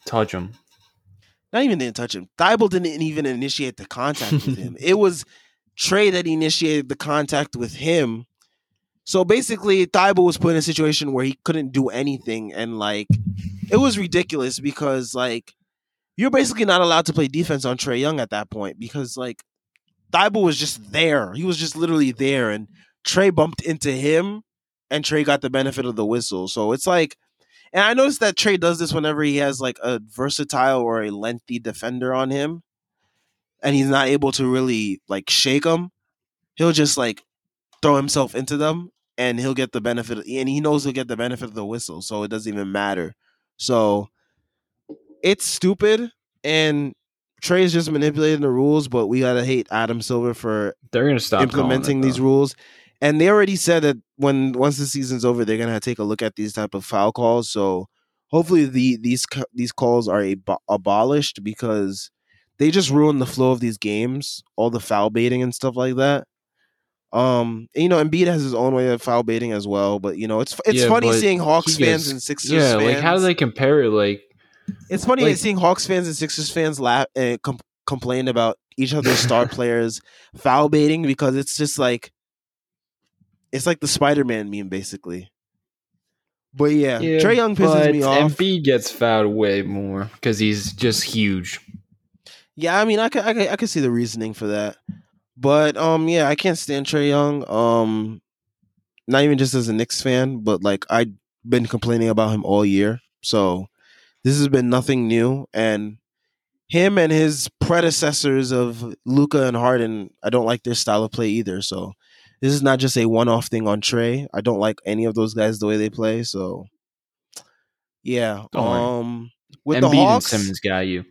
Touch him. not even didn't touch him. Thybulle didn't even initiate the contact with him. It was Trae that initiated the contact with him. So basically, Thybulle was put in a situation where he couldn't do anything, and like it was ridiculous because like you're basically not allowed to play defense on Trae Young at that point because like Thybulle was just there. He was just literally there, and Trae bumped into him, and Trae got the benefit of the whistle. So it's like, and I noticed that Trae does this whenever he has like a versatile or a lengthy defender on him, and he's not able to really like shake them. He'll just like throw himself into them, and he'll get the benefit, and he knows he'll get the benefit of the whistle, so it doesn't even matter. So it's stupid, and Trae's just manipulating the rules, but we gotta hate Adam Silver for They're gonna stop implementing it, these rules. And they already said that when once the season's over, they're gonna take a look at these type of foul calls. So hopefully the these these calls are abo- abolished because they just ruin the flow of these games, all the foul baiting and stuff like that. Um, and, you know, Embiid has his own way of foul baiting as well, but you know, it's it's Yeah, funny seeing Hawks fans gets- and Sixers fans. Yeah, fans. like how do they compare it? Like It's funny Like- seeing Hawks fans and Sixers fans laugh and com- complain about each other's star players foul baiting because it's just like it's like the Spider-Man meme basically. But yeah, yeah, Trae Young pisses me off. Embiid gets fouled way more because he's just huge. yeah, I mean, I can, I can I can see the reasoning for that. But um, yeah, I can't stand Trae Young. Um, not even just as a Knicks fan, but like I've been complaining about him all year. So this has been nothing new, and him and his predecessors of Luka and Harden, I don't like their style of play either. So this is not just a one-off thing on Trae. I don't like any of those guys the way they play. So yeah, Don't worry. um, with Embiid the Hawks, Simmons got you.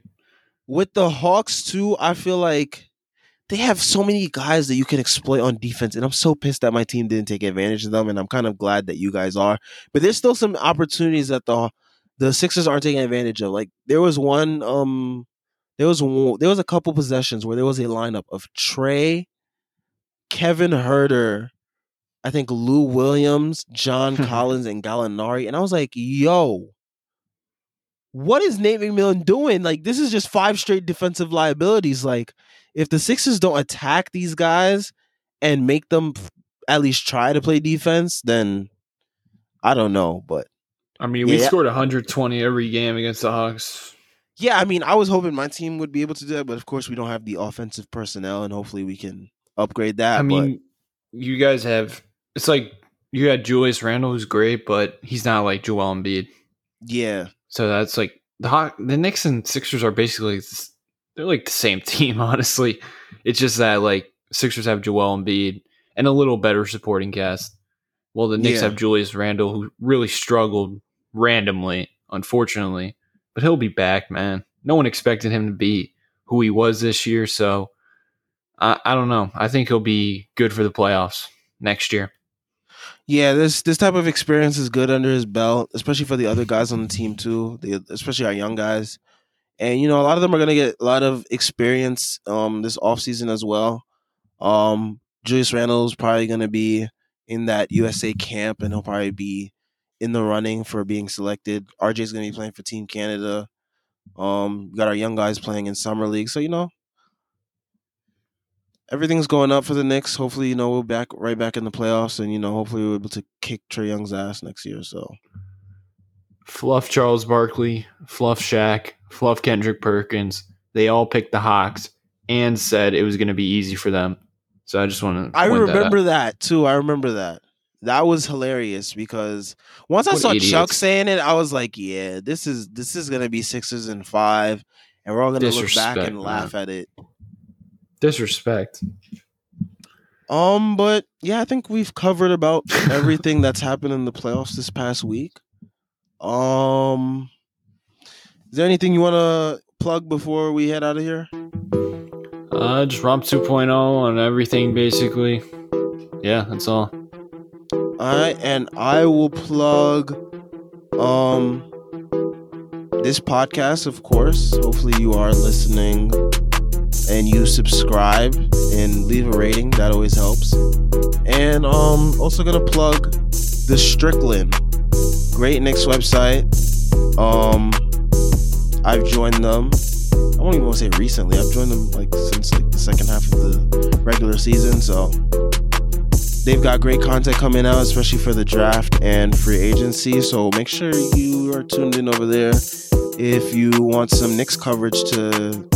with the Hawks too, I feel like they have so many guys that you can exploit on defense, and I'm so pissed that my team didn't take advantage of them, and I'm kind of glad that you guys are. But there's still some opportunities that the the Sixers aren't taking advantage of. Like there was one, um, there was one, there was a couple possessions where there was a lineup of Trae, Kevin Huerter, I think Lou Williams, John Collins, and Gallinari, and I was like, yo what is Nate McMillan doing? Like, this is just five straight defensive liabilities. Like, if the Sixers don't attack these guys and make them f- at least try to play defense, then I don't know. But I mean, we Yeah. scored 120 every game against the Hawks. yeah, I mean, I was hoping my team would be able to do that, but of course, we don't have the offensive personnel, and hopefully, we can upgrade that. I mean, you guys have. It's like you had Julius Randle, who's great, but he's not like Joel Embiid. but yeah, So that's like the Hawk, the Knicks and Sixers are basically they're like the same team. Honestly, it's just that like Sixers have Joel Embiid and a little better supporting cast, while the Knicks Yeah. have Julius Randle, who really struggled randomly, unfortunately. But he'll be back, man. No one expected him to be who he was this year, so I, I don't know. I think he'll be good for the playoffs next year. yeah, this this type of experience is good under his belt, especially for the other guys on the team too. The, especially our young guys, and you know, a lot of them are gonna get a lot of experience um this offseason as well. Um, Julius Randle's probably gonna be in that USA camp, and he'll probably be in the running for being selected. RJ's gonna be playing for Team Canada. Um, got our young guys playing in summer league, so you know. Everything's going up for the Knicks. Hopefully, you know we're back right back in the playoffs, and you know hopefully we're able to kick Trae Young's ass next year. So Fluff Charles Barkley, Fluff Shaq, Fluff Kendrick Perkins. They all picked the Hawks and said it was going to be easy for them. So I just want to. I remember that, that, too. I remember that. That was hilarious because once I saw idiots. Chuck saying it, I was like, "Yeah, this is this is gonna be Sixers and five, and we're all gonna look back and man. laugh at it." Disrespect. Um, but yeah, I think we've covered about everything that's happened in the playoffs this past week. Um, is there anything you want to plug before we head out of here? Uh, just Romp 2.0 on everything, basically. Yeah, that's all. All right, and I will plug um this podcast, of course. Hopefully, you are listening and you subscribe and leave a rating. That always helps. And um, also gonna plug the Strickland, great Knicks website. Um, I've joined them. I won't even want to say recently. I've joined them like since like the second half of the regular season. So they've got great content coming out, especially for the draft and free agency. So make sure you are tuned in over there if you want some Knicks coverage to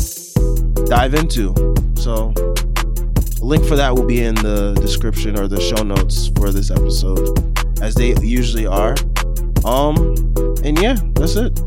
dive into. So, link for that will be in the description or the show notes for this episode, as they usually are. Um, and yeah, that's it.